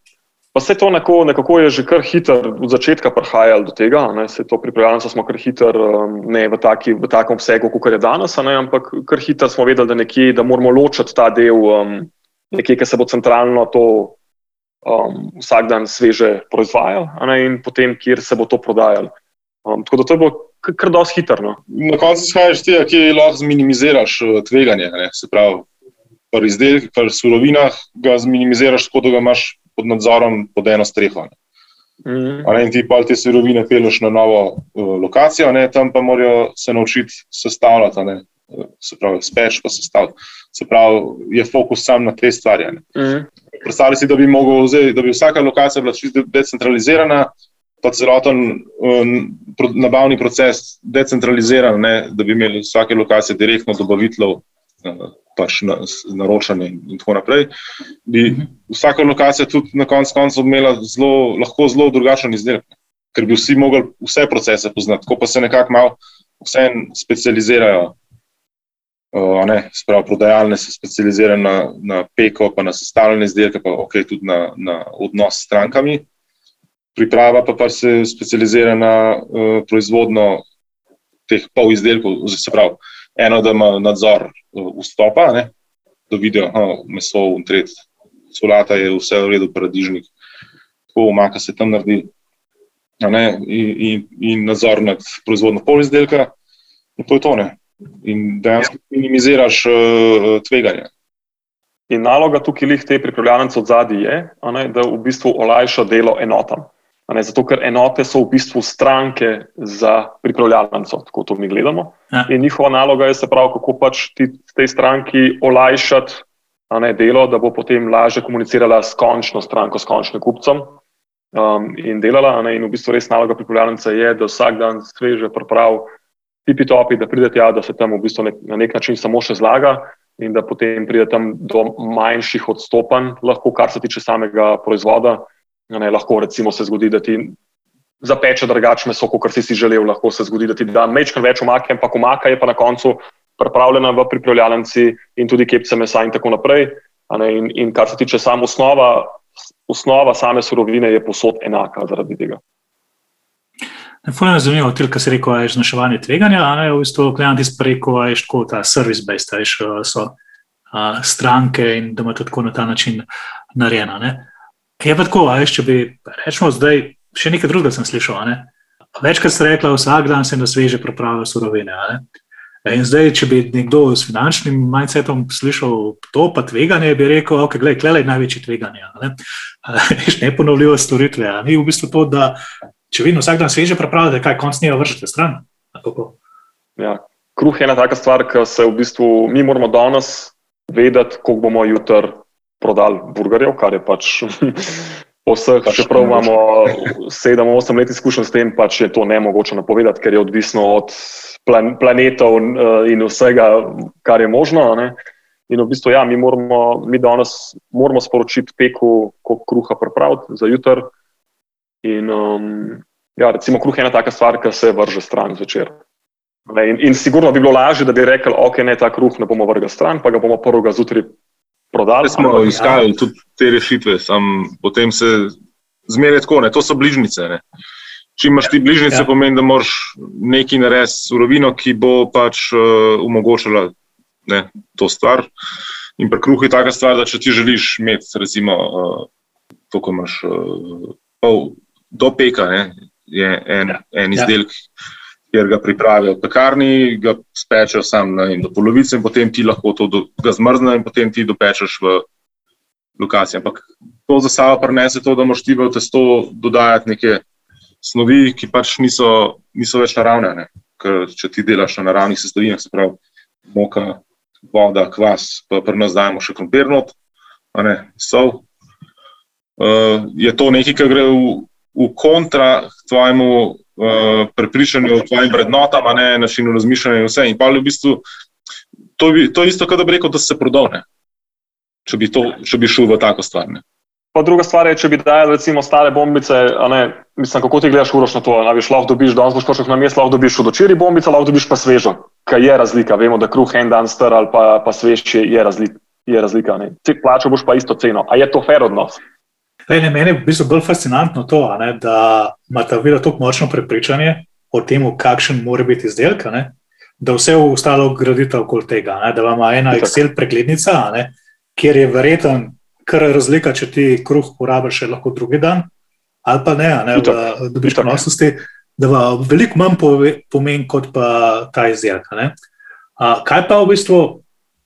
Pa se to nekako, nekako je že kar hitro od začetka prihajalo do tega, ne, se to pripravljalnico smo kar hitro, um, ne v, taki, v takem obsegu, kot je danes, ne, ampak kar hitro smo vedeli, da, nekje, da moramo ločiti ta del, um, nekje, ki se bo centralno to um, vsak dan sveže proizvajal, a ne, in potem, kjer se bo to prodajalo. Um, tako da to je bilo kar, dosti hitro. No. Na koncu izhajaš iz tega, ki lahko zminimiziraš eh, tveganje. Ne. Se pravi, pri izdelkih, pri surovinah ga zminimiziraš tako, da ga imaš pod nadzorom pod eno streho. Mm. A Ne, in ti pa te surovine peleš na novo uh, lokacijo, ne, tam pa morajo se naučiti sestavljati, ne, eh, se pravi, speč pa sestavljati. Se pravi, je fokus sam na te stvari. Mm. Predstavljaj si, da bi, mogel, zdaj, da bi vsaka lokacija bila čisto decentralizirana, pa celoten um, nabavni proces decentraliziran, ne, da bi imeli vsake lokacije direktno dobaviteljev uh, pač na, naročanje in tako naprej, bi mhm. vsaka lokacija tudi na koncu koncev imela zelo, lahko zelo drugačen izdelek, ker bi vsi mogli vse procese poznati, tako pa se nekako malo vse specializirajo. Uh, ne, sprav, prodajalne se specializirajo na, na peko, pa na sestavljene izdelke, pa okay, tudi na, na odnos s strankami. Priprava pa, pa se specializira na uh, proizvodno teh pol izdelkov, se pravi, eno, da ima nadzor uh, vstopa, ne, da vidijo, da je meso v tret, solata je vse v redu, paradižnik, tako umaka se tam naredi. Ne, in, in, in nadzor nad proizvodno pol izdelka, in to je to. Ne. In dejansko ja. minimiziraš uh, tveganje. In naloga tukaj, ki te pripravljalnice od zadaj je, ne, da v bistvu olajša delo enotam. Ne, zato, ker enote so v bistvu stranke za pripravljalnico, tako to mi gledamo. Ja. In njihova naloga je, se pravi, kako pač ti tej stranki olajšati ne, delo, da bo potem lažje komunicirala s končno stranko, s končnim kupcem um, in delala. Ne, in v bistvu res naloga pripravljalnice je, da vsak dan sveže pripravi tipi topi, da pride tja, da se tam v bistvu nek, na nek način samo še zlaga. In da potem pride tam do manjših odstopanj, lahko kar se tiče samega proizvoda, Ne, lahko recimo se zgodi, da ti zapeče drugače meso, kot si si želel, lahko se zgodi, da ti da mečkar več omake, ampak omaka je pa na koncu pripravljena v pripravljalnici in tudi kepce mesa in tako naprej. Ne, in, in kar se tiče samo osnova, osnova same surovine je posod enaka zaradi tega. Fulano je zanimivo, tudi kar se reko, je znaševanje tveganja, a ne v bistvu klienti spreko, je tako ta service-based, so a, stranke in da ima tako na ta način narejena. Je pa tako, veš, če bi rečemo zdaj, še nekaj drugega sem slišal. Ne? Večkrat ste rekli, vsak dan se na sveže pripravlja surovine. In zdaj, če bi nekdo s finančnim mindsetom slišal to, pa tveganje, bi rekel, ok, gledaj, klele je največje tveganje. Ne, ne ponovljivo storitve. Ni v bistvu to, da če vi vsak dan sveže pripravljate, kaj konc njega vržete stran. Ja, kruh je ena taka stvar, ki se v bistvu mi moramo danes vedeti, koliko bomo jutri prodali burgerjev, kar je pač vseh, pač čeprav imamo 7-8 let izkušenj s tem, pač je to ne mogoče napovedati, ker je odvisno od plan planetov uh, in vsega, kar je možno. Ne? In v bistvu, ja, mi, moramo, mi danes moramo sporočiti peku, koliko kruha pripraviti za jutr. In, um, ja, recimo, kruh je ena taka stvar, ki se vrže stran zvečer. In, in sigurno bi bilo lažje, da bi rekli, ok, ne, ta kruh ne bomo vrgli stran, pa ga bomo prvega zjutraj prodali. Smo ali, iskali ja. tudi te rešitve, sam potem se zmeraj tako, ne, to so bližnjice. Ne. Če imaš ti bližnjice, ja. pomeni, da moraš nekaj narediti, surovino, ki bo pač uh, omogočala ne, to stvar. In pri kruhu je taka stvar, da če ti želiš imeti, recimo, uh, to, ko imaš uh, pol do peka, ne, je en, ja. en izdelek. Ja kjer ga pripravijo v pekarni, ga spečejo sam na do polovice, in potem ti lahko to do, zmrzne, in potem ti dopečeš v lokacijo. Ampak to za sabo prenese to, da moš ti v testo dodajati neke snovi, ki pač niso, niso več naravne. Ne? Ker če ti delaš na naravnih sestavinah, se pravi, moka, voda, kvas, pa pri nas dajemo še krompirnot, ne, sol. Uh, je to nekaj, kar gre v, v kontra tvojemu uh, prepričanju tvojim vrednotam, ne načinu razmišljanja in vse. In pa v bistvu to, bi, to je isto, kot da bi rekel, da se prodovne, če bi, to, če bi šel v tako stvar. Ne. Pa druga stvar je, če bi dajal recimo stare bombice, ne, mislim, kako ti gledaš uroš na to, da bi šlo, dobiš danes, boš prišel na mesto, lahko dobiš od očeri bombice, lahko dobiš pa svežo, kaj je razlika. Vemo, da kruh en dan star ali pa, pa svež je razlika. Je razlika, Ti plačaš boš pa isto ceno. A je to fair odnos? Lej, ne, meni je v bistvu bolj fascinantno to, ne, da imata videti tako močno prepričanje o tem, kakšen mora biti izdelek, ne, da vse ostalo gradite okoli tega. Ne, da ima ena Excel preglednica, ne, kjer je verjeten, kar je razlika, če ti kruh porabiš še lahko drugi dan, ali pa ne, ne da dobiš ponosnosti, da va veliko manj pomeni kot pa ta izdelek. Kaj pa v bistvu,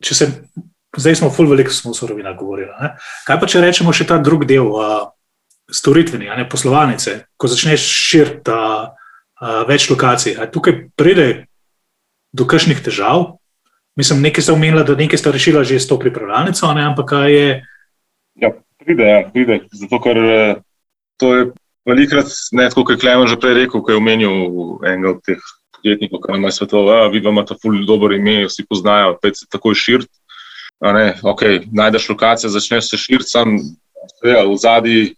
če se zdaj smo ful veliko smo sorovina govorili. Ne? Kaj pa če rečemo še ta drugi del, uh, storitveni, ne poslovalnice, ko začneš širiti več lokacij, a tukaj pride do kakšnih težav? Mislim, nekaj ste omenili, da nekaj ste rešili že s to pripravljalnico, ne? ampak kaj je. Ja, pride, ja, pride. Zato, ker to je velikrat, ne tako, kot je Klemen že prej rekel, ko je omenil enega od teh podjetnikov, ki ima svetova, vidi, da ima ta ful dobro ime, vsi poznajo, pet se takoj širiti. Ne, okay, najdeš lokacijo, začneš se širiti, sam ja, v zadnji.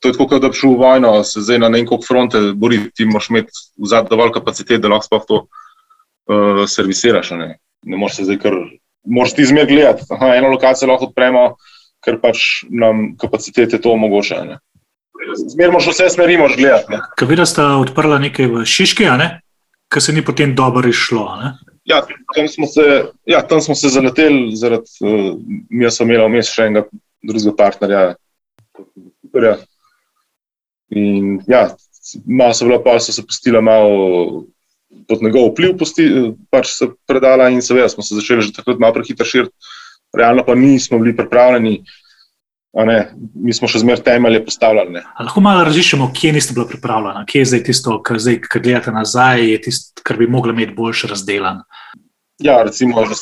To je tako, da bi šel v vojno, se zdaj na neko fronte bori, ti moraš imeti v zadnji dovolj kapacitet, da lahko to uh, servisiraš. Ne, ne moreš se zdaj kar, moraš ti zmer gledati. Aha, eno lokacijo lahko odpremo, ker pač nam kapacitete to omogočajo. Zmer moraš vse smeri moraš gledati. Kaj vidiš, da sta odprla nekaj v Šiški, kar se ni potem dobro išlo. Ja, tam smo se, ja, tam smo se zaleteli, zaradi uh, mi smo imeli vmes še enega drugega partnerja. In ja, malo so bila, pa so se pustila malo pod njegov vpliv, pusti, pač se predala in seveda smo se začeli že takrat malo prehitro širiti. Realno pa nismo bili pripravljeni. Ne, mi smo še zmeraj temelje postavljali. Lahko malo razlišimo, kje niste bili pripravljeni, kje je zdaj tisto, kar zdaj, kar gledate nazaj, je tisto, kar bi mogli imeti boljše razdelan. Ja, recimo, že,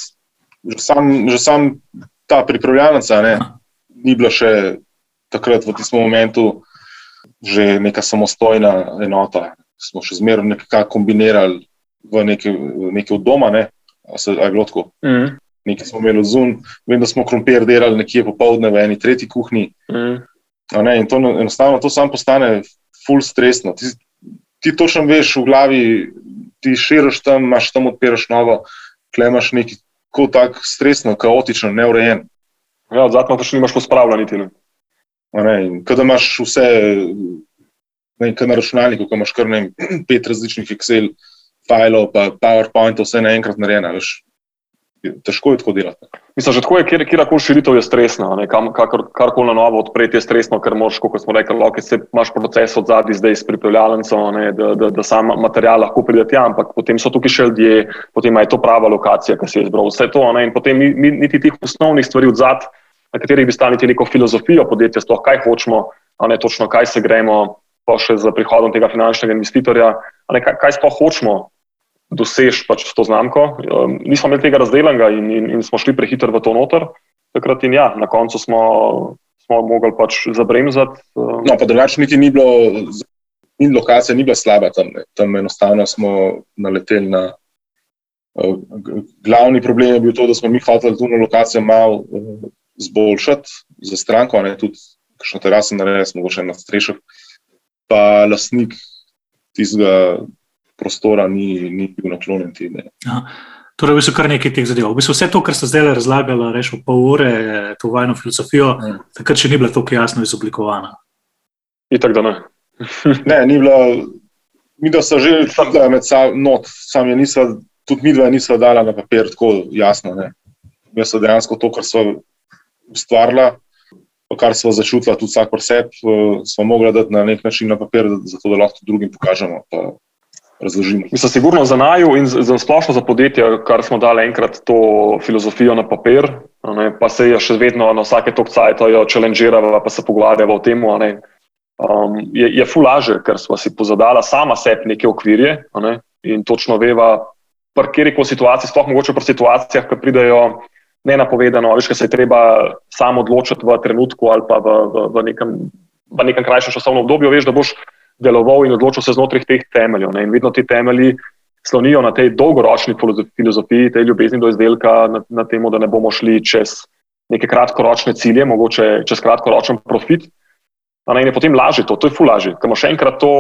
že, sam, že sam ta pripravljalnica ne, ni bila še takrat v tistem momentu že neka samostojna enota. Smo še zmeraj nekaj kombinirali v nekaj od doma, ne, ali je bilo tako. Mm nekaj smo imeli zun, vem, da smo krompir delali nekje popoldne v eni tretji kuhinji. Mm. In to enostavno to samo postane full stresno. Ti, ti točno veš v glavi, ti širiš tam, imaš tam odpiraš novo, klemaš nekaj tako stresno, kaotično, neurejen. Ja, Zato pa še nimaš pospravljati. Kada imaš vse, ne, na računalniku, ko imaš kar ne pet različnih Excel filov, pa PowerPoint, vse naenkrat narejeno težko je tako delati. Mislim, že tako je, kjer, kjerkoli širitev je stresna, kar, karkoli na novo odpreti je stresno, ker moš, kot smo rekli, lahko se imaš proces od zadnji zdaj s pripravljalnico, da, da, da sam material lahko pride tja, ampak potem so tukaj še ljudje, potem je to prava lokacija, ki si je izbral vse to. Ne, in potem mi, mi, niti tih osnovnih stvari od zadnji, na katerih bi stali neko filozofijo podjetja, sploh kaj hočemo, ne točno kaj se gremo, pa še z prihodom tega finančnega investitorja, ne, kaj, kaj sploh hočemo dosež pač s to znamko. Um, nismo imeli tega razdeljenega in, in, in smo šli prehiter v to noter. Takrat in ja, na koncu smo, smo mogli pač zabremzati. Um. No, pa drugače niti ni bilo, in lokacija ni bila slaba tam. Ne. Tam enostavno smo naleteli na. Glavni problem je bil to, da smo mi hoteli na lokacijo malo uh, zboljšati za stranko, ne tudi kakšno teraso narediti, mogoče na strešek. Pa lastnik tistega prostora ni, ni bil naklonjen temu. Torej, v bistvu kar nekaj teh zadev. V bistvu vse to, kar ste zdaj razlagali, rečemo pol ure, to vajno filozofijo, ja. takrat še ni bila tako jasno izoblikovana. Itak, da ne. ne, ni bila, mi da so že čutili med sabo, sam je nisva, tudi mi dva nisva dala na papir tako jasno. Ne. Mi smo dejansko to, kar smo ustvarila, kar smo začutila tudi vsak por sebi, smo mogli dati na nek način na papir, zato da lahko drugim pokažemo. Pa, razložimo. Mislim, sigurno za naju in za splošno za podjetje, kar smo dali enkrat to filozofijo na papir, ne, pa se je še vedno na vsake tok cajtojo čelenžirava, pa se pogovarjava o tem. Um, je, je fulaže, ker smo si pozadala sama sebi neke okvirje ne, in točno veva, pri kjerkoli situaciji, sploh mogoče pri situacijah, ki pridejo nenapovedano, veš, kaj se je treba samo odločiti v trenutku ali pa v, v, v, nekem, v nekem krajšem časovnem obdobju, veš, da boš deloval in odločil se znotraj teh temeljev. Ne? In vedno ti temelji slonijo na tej dolgoročni filozofiji, tej ljubezni do izdelka, na, na tem, da ne bomo šli čez neke kratkoročne cilje, mogoče čez kratkoročen profit. In je potem lažje to, to je fulažje. Ker še enkrat to,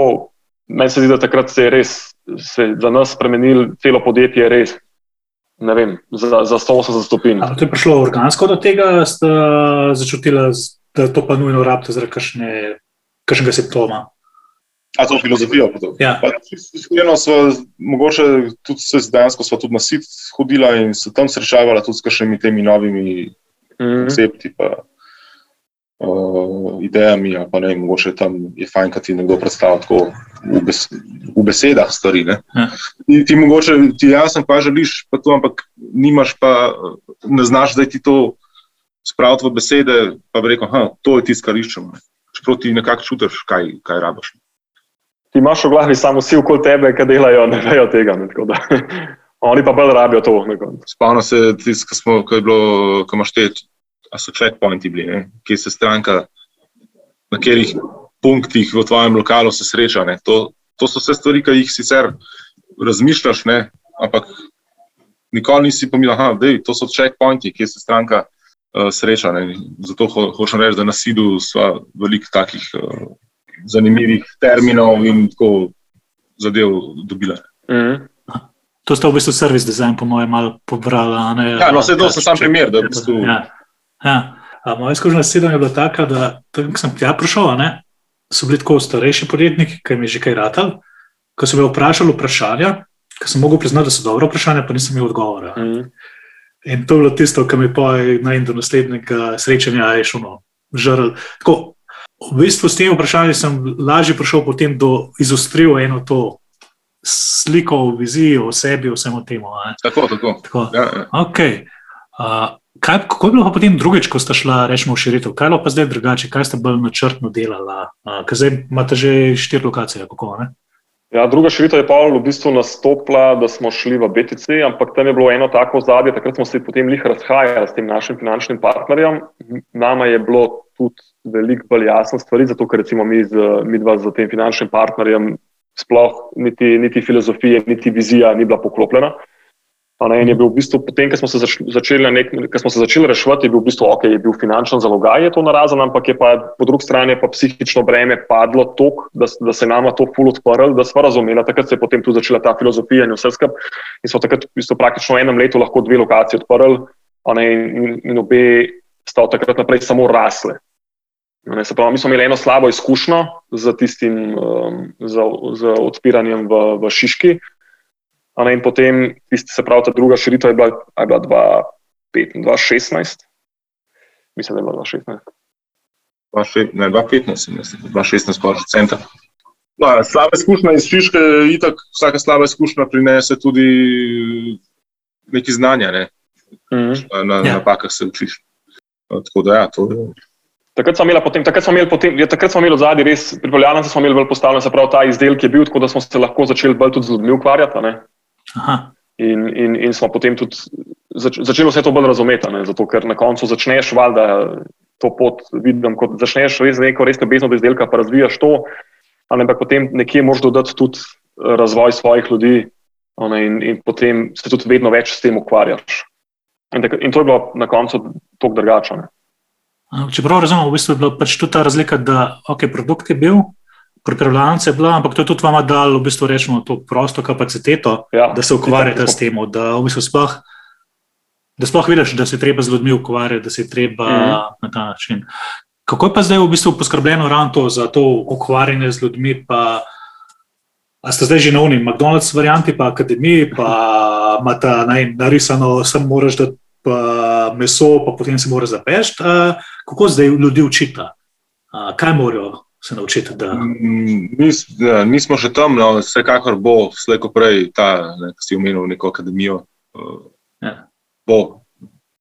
meni se zdi, da takrat se je res se za nas spremenil, celo podjetje je res. Ne vem, za, za 180 stopinj. Ali je prišlo organsko do tega, ste začutili, da to pa nujno rabite zaradi kakšnega simptoma? A to filozofijo. Ja. Iskreno, mogoče tudi se dejansko smo tudi na sit hodila in se tam srečavala tudi s kakšnimi temi novimi koncepti, mm -hmm. pa uh, idejami. Pa ne, mogoče tam je fajn, kad ti nekdo predstavlja tako v, bes v besedah stvari. Ne. Ja. Ti, ti mogoče ti jasno pa želiš, pa to, ampak nimaš pa, ne znaš, da ti to spraviti v besede, pa bi rekel, da to je tisto, kar iščemo. Čeprav ti nekako čutiš, kaj, kaj rabiš ti imaš v glavi samo vsi okoli tebe, ki delajo, ne vejo tega. Ne, Oni pa bolj rabijo to. Spomnim se, ko je bilo, ko imaš te, a so checkpointi bili, ne? kje se stranka, na katerih punktih v tvojem lokalu se sreča. To, to so vse stvari, ki jih sicer razmišljaš, ne? ampak nikoli nisi pomislil, da to so checkpointi, kjer se stranka uh, sreča. Ne. Zato ho, hočem reči, da na SID-u smo veliko takih uh, zanimivih terminov in tako zadev dobili. Mhm. To ste v bistvu servis dizajn, po mojem, malo pobrali. a ne? Ja, no, Ja, sem sam primer, da v je bistvu- Ja. Ja. A Moja izkušnja s sedem je bila taka, da tam, ko sem tja prišel, ne, so bili tako starejši podjetniki, ki mi je že kaj ratal. Ko sem me vprašal vprašanja, ko sem mogel priznati, da so dobro vprašanja, pa nisem imel odgovora. Mhm. In to je bilo tisto, kar mi poje naj do naslednjega srečanja je šlo žrl. Tako, v bistvu s tem vprašanjem sem lažje prišel potem do izostril eno to sliko, vizijo o sebi, o vsem tem. Tako, tako. Tako, Ja, ja. okay. uh, kaj, kako je bilo pa potem drugič, ko ste šla rečemo, v širitev? Kaj je bilo pa zdaj drugače, kaj ste bolj načrtno delala? Uh, ker zdaj imate že štiri lokacije, kako ne? Ja, druga širitev je pa v bistvu nastopila, da smo šli v BTC, ampak tam je bilo eno tako zadje, takrat smo se potem lih razhajali s tem našim finančnim partnerjem. Nama je bilo tudi veliko bolj jasno stvari, zato ker recimo mi, z, mi dva z tem finančnim partnerjem sploh niti, niti filozofije, niti vizija ni bila poklopljena. Ne, in je bil v bistvu, potem, ko smo se zač- začeli, nek, smo se začeli reševati, je bil v bistvu ok, je bil finančen zalogaj, je to narazen, ampak je pa po drugi strani pa psihično breme padlo toliko, da, da se nama to ful odprlo, da smo razumeli. Takrat se je potem tudi začela ta filozofija in vse skupaj. In smo takrat v bistvu praktično v enem letu lahko dve lokaciji odprli, ne, in, in obe sta od takrat naprej samo rasle. Ne, se pravi, mi smo imeli eno slabo izkušnjo z tistim, um, z, z odpiranjem v, v Šiški. Ne, in potem, tisti, se pravi, ta druga širitev je bila, je bila 2015, 2016. Mislim, da je bila 2016. 2,15, ne, 2,15, sem jaz, 2,16 pa še centa. No, slaba izkušnja iz Šiške, itak vsaka slaba izkušnja prinese tudi nekaj znanja, ne? Mhm. na Ja. napakah se učiš. Tako da, ja, to je. Takrat smo imeli, potem, takrat smo imeli, potem, ja, takrat smo imeli zadaj res pripravljalnice, smo imeli bolj postavljene, se pravi, ta izdelek je bil, tako da smo se lahko začeli bolj tudi z ljudmi ukvarjati. In, in, in smo potem tudi zač, začeli vse to bolj razumeti, ne, zato ker na koncu začneš, valjda, to pot vidim, kot začneš res neko res ljubezen do izdelka, pa razvijaš to, ampak potem nekje moraš dodati tudi eh, razvoj svojih ljudi ne, in, in potem se tudi vedno več s tem ukvarjaš. In, tak, in to je bilo na koncu tako drugače. Čeprav razumem, v bistvu je bila pač tudi ta razlika, da okay, produkt je bil, pripravljalnica je bila, ampak to je tudi vama dalo v bistvu rečemo to prosto kapaciteto, Ja, da se ukvarjate s tem, da v bistvu sploh. Da sploh vidiš, da se treba z ljudmi ukvarjati, da se treba mm. -hmm. na ta način. Kako je pa zdaj v bistvu poskrbljeno ravno to, za to ukvarjanje z ljudmi? Pa, a ste zdaj že na unim, McDonald's varianti, pa akademiji, pa imate narisano, sem moraš dati pa meso, pa potem se mora zapešt. A, kako zdaj ljudi učite? A, kaj morajo se naučiti? Da... Mm, Nis, ja, nismo še tam, no, vsekakor bo slejko prej ta, ne, ki si omenil, neko akademijo. uh, Ja. Bo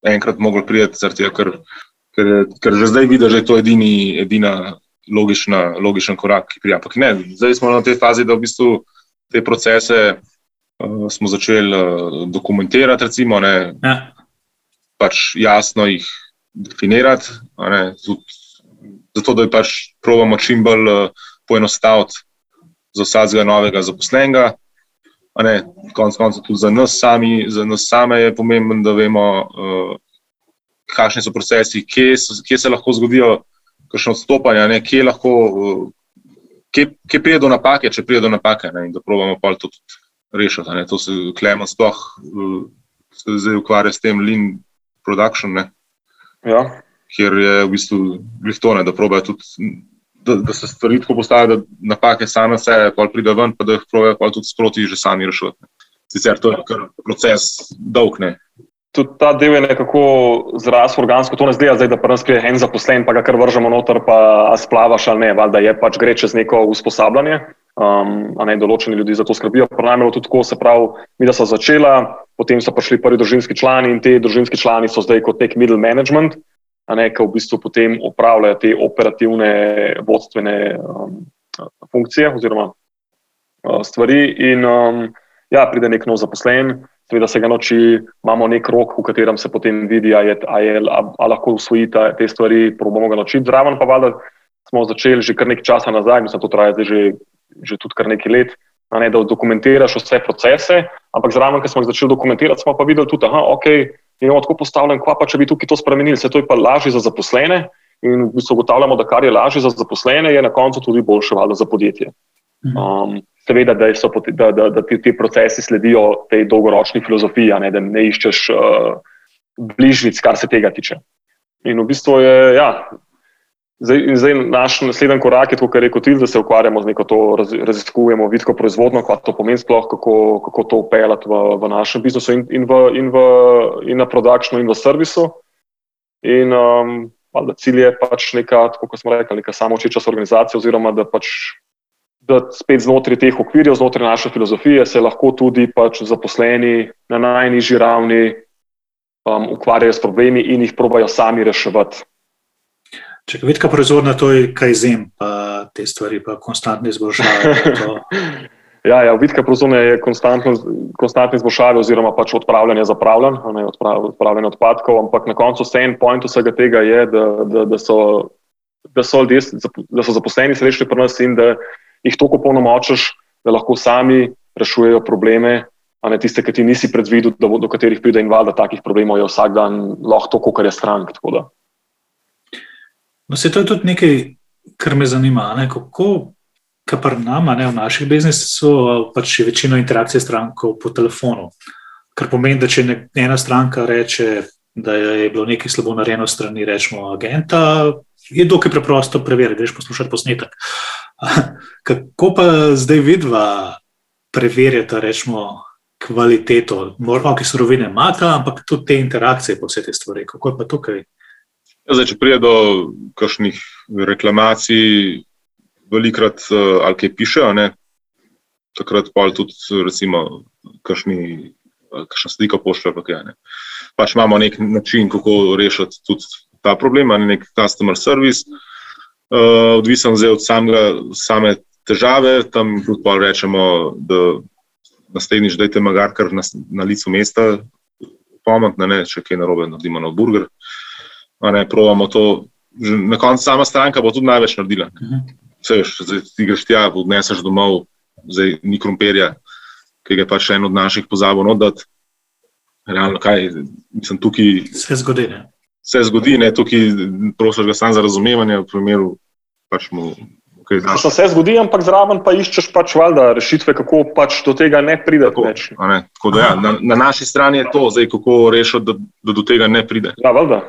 enkrat mogel priti, zaradi tega, ker, ker, ker že zdaj vidiš, da je to edini, edina logična, logičen korak, ki prija. Ampak ne, zdaj smo na tej fazi, da v bistvu te procese uh, smo začeli uh, dokumentirati, recimo, ne, Ja. Pač jasno jih definirati, ne, tudi zato da pač probamo čim bolj uh, poenostaviti za vsakega novega zaposlenega. Ne, konc koncev tudi za nas, sami, za nas same je pomembno, da vemo, uh, kakšni so procesi, kje, so, kje se lahko zgodijo kakšne odstopanja, ne, kje lahko, uh, kje, kje pride do napake, če pride do napake, ne, in da probamo pa to tudi rešiti. Ne, to se Klemen sploh uh, se zdaj ukvarja s tem lean production, ne, Ja. kjer je v bistvu glih to, ne, da probajo tudi, da, da se stvari tako postavijo, da napake same sebe, pa pride ven, pa da jih probajo pa tudi sproti že sami rešiti. Sicer to je proces dolg, ne. Tudi ta del je nekako zrasel organsko. To ne zdaj, zdaj da pa nas prije en zaposlen, pa ga kar vržemo noter, pa splavaš ali ne. Valjda je pač gre čez neko usposabljanje, um, a ne določeni ljudi za to skrbijo. Nami je tudi tako, se pravi, mi da so začela, potem so prišli prvi družinski člani in te družinski člani so zdaj kot nek middle management, a ne, ki v bistvu potem opravljajo te operativne vodstvene um, funkcije oziroma uh, stvari. In um, ja, pride nek nov zaposlen, seveda se ga nauči, imamo nek rok, v katerem se potem vidi, ali lahko usvoji ta, te stvari, probamo ga naučiti. Zraven pa valjda smo začeli že kar nekaj časa nazaj, mislim, to traja že, že tudi kar nekaj let, ne, da dokumentiraš vse procese, ampak zraven, ko smo jih začeli dokumentirati, smo pa videli tudi, da okay, je tako postavljen, kva pa če bi tukaj to spremenili, se to je pa lažje za zaposlene. In v bistvu ugotavljamo, da kar je lažje za zaposlene, je na koncu tudi boljše za podjetje. Mhm. Um, seveda, da, so, da, da, da ti, ti procesi sledijo tej dolgoročni filozofiji, ne, da ne iščeš uh, bližnjic, kar se tega tiče. In v bistvu je, ja, zdaj, zdaj naš naslednji korak je, kot je rekel Til, da se ukvarjamo z neko to, raz, raziskujemo vidko proizvodno, kaj to pomeni sploh, kako, kako to upeljati v, v našem biznisu in, in, v, in, v, in na produkcijo in v servisu. In um, da cilj je pač neka, kot smo rekli, neka samočeča organizacija, oziroma da pač da spet znotraj teh okvirjev, znotraj naše filozofije, se lahko tudi pač zaposleni na najnižji ravni um, ukvarjajo s problemi in jih probajo sami reševati. Če vidite, proizvodna to je kaj zim, pa te stvari pa konstantno izboljšavajo. ja, ja, vidka proizvodna je konstantno, konstantno izboljšava oziroma pač odpravljanje zapravljanj, odpravljanje odpadkov, ampak na koncu vse en point vsega tega je, da, da, da so da so, ljudje, da so zaposleni srečni pri nas in da jih toliko polnomočiš, da lahko sami rešujejo probleme, a ne tiste, ki ti nisi predvidel, da bo do katerih pride in vlada takih problemov, je vsak dan lahko to, kar je strank. No, se to je tudi nekaj, kar me zanima. Ne? Kako, kar nama, ne, v naših biznisih, so pač večino interakcije strankov po telefonu. Kar pomeni, da če ena stranka reče, da je bilo nekaj slabo narejeno strani, rečemo, agenta, je dokaj preprosto preveriti, greš poslušati posnetek. Kako pa zdaj vidva preverjata, rečemo, kvaliteto, morda ki surovine imata, ampak tudi te interakcije, pa vse te stvari. Kako je pa tukaj? Ja, zdaj, če pride do kakšnih reklamacij, velikrat uh, ali kaj pišejo, takrat pa tudi, recimo, kakšni. Kakšna slika pošlje, pa kaj ne. Pač imamo nek način, kako rešiti tudi ta problem, ali nek customer service. Uh, odvisen od samega, same težave. Tam tudi pa rečemo, da naslednjič dajte magar kar na, na licu mesta, ne če kaj narobe, naredimo na burger. Ne, probamo to. Na koncu sama stranka bo tudi največ naredila. Vse veš, zdaj ti greš tja, odneseš domov, zdaj ni krompirja, ki ga pač en od naših pozabil oddati. Realno, kaj, mislim, tukaj. Se zgodi. Ne? Se zgodi, ne, tukaj prosiš ga samo za razumevanje, v primeru pač mu. Okay, to se zgodi, ampak zraven pa iščeš pač valjda rešitve, kako pač do tega ne pride. Tako, ne, tako da, ja, na, na naši strani je to, zdaj, kako rešiti, da, da do tega ne pride. Ja, valjda.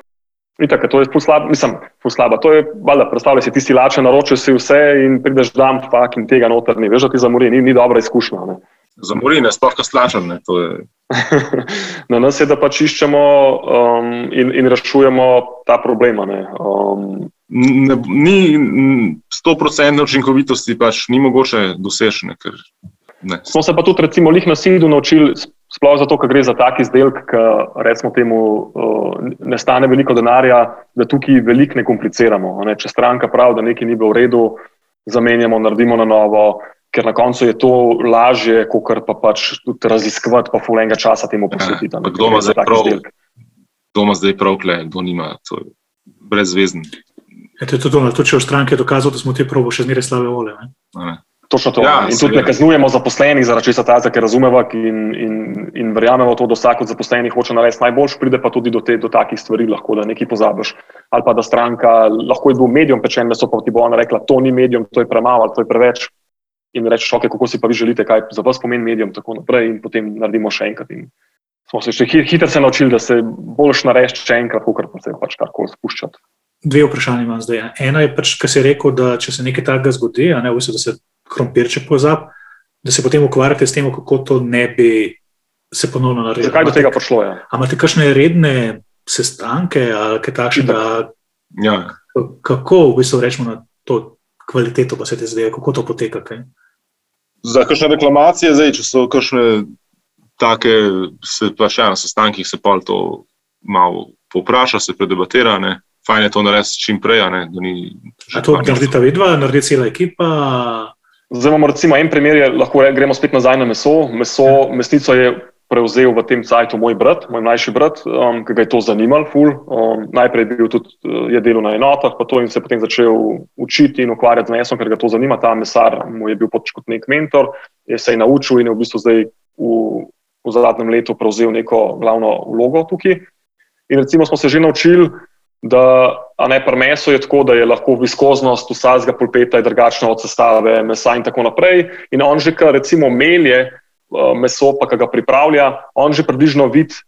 Itak, to je slab, mislim, slaba. To je, valjda, predstavljaj si, ti si lačen, naročiš si vse in prideš dan, fak in tega noter ni. Veš, da ti zamori, ni, ni dobra izkušnja. Ne. Zamori, ne, sploh ka slačen. Ne, Na nas je, da pač iščemo um, in, in rešujemo ta problem. Um, ni sto procentne učinkovitosti, pač ni mogoče doseči. Smo se pa tudi, recimo, lih na Sindu naučili, sploh zato, ker gre za tak izdelek, ki recimo temu uh, ne stane veliko denarja, da tukaj veliko ne kompliciramo. Ne? Če stranka pravi, da nekaj ni bilo v redu, zamenjamo, naredimo na novo ker na koncu je to lažje, kot pa pač tudi raziskovati, pa fulenga časa temu ja, posvetiti. Ja, kdo ima zdaj prav, kdo ima zdaj prav, kdo nima, to je brezvezen. Je to tudi to, če v stranki je dokazal, da smo ti probo še zmeraj slave vole. Točno to. Ja, in tudi ne kaznujemo zaposlenih zaradi česa ta, ker razumemo in, in, in verjamemo to, da vsak od zaposlenih hoče narediti najboljš, pride pa tudi do, te, do takih stvari, lahko da nekaj pozabiš. Ali pa da stranka, lahko je bil medijom pečen, da so pa ti bo ona rekla, to ni medijom, to je premalo, to je preveč in rečeš, okay, kako si pa vi želite, kaj za vas pomeni medijem, tako naprej, in potem naredimo še enkrat. In smo se še hitro se naučili, da se boljš nareči še enkrat, kot pa se pač karkoli spuščati. Dve vprašanje imam zdaj. Eno je pač, kar si rekel, da če se nekaj takega zgodi, ne vse, da se krompirček pozab, da se potem ukvarjate s tem, kako to ne bi se ponovno naredilo. Zakaj do tega prišlo? Ja? Imate kakšne redne sestanke ali kaj takšnega? Ja. Kako v bistvu rečemo na to kvaliteto, pa se te zdaj, kako to poteka? Kaj? za kakšne reklamacije, zdaj, če so kakšne take, se pa še na sestankih se pa to malo popraša, se predebatira. Ne. Fajn je to narediti čim prej. Ne, ni, to naredi ta vidva, naredi cela ekipa. Zdaj imamo recimo en primer, lahko re, gremo spet nazaj na meso. meso ja. Mesnico je prevzel v tem cajtu moj brat, moj mlajši brat, um, ki ga je to zanimalo. Um, najprej je bil tudi je delal na enotah, pa to in se potem začel učiti in ukvarjati z mesom, ker ga to zanima. Ta mesar mu je bil pač kot nek mentor, je se je naučil in je v bistvu zdaj v, v zadnjem letu prevzel neko glavno vlogo tukaj. In recimo smo se že naučili, da ne pri mesu je tako, da je lahko viskoznost vsakega pulpeta drugačna od sestave mesa in tako naprej. In on že, kar recimo melje uh, meso, pa ga pripravlja, on že približno vidi,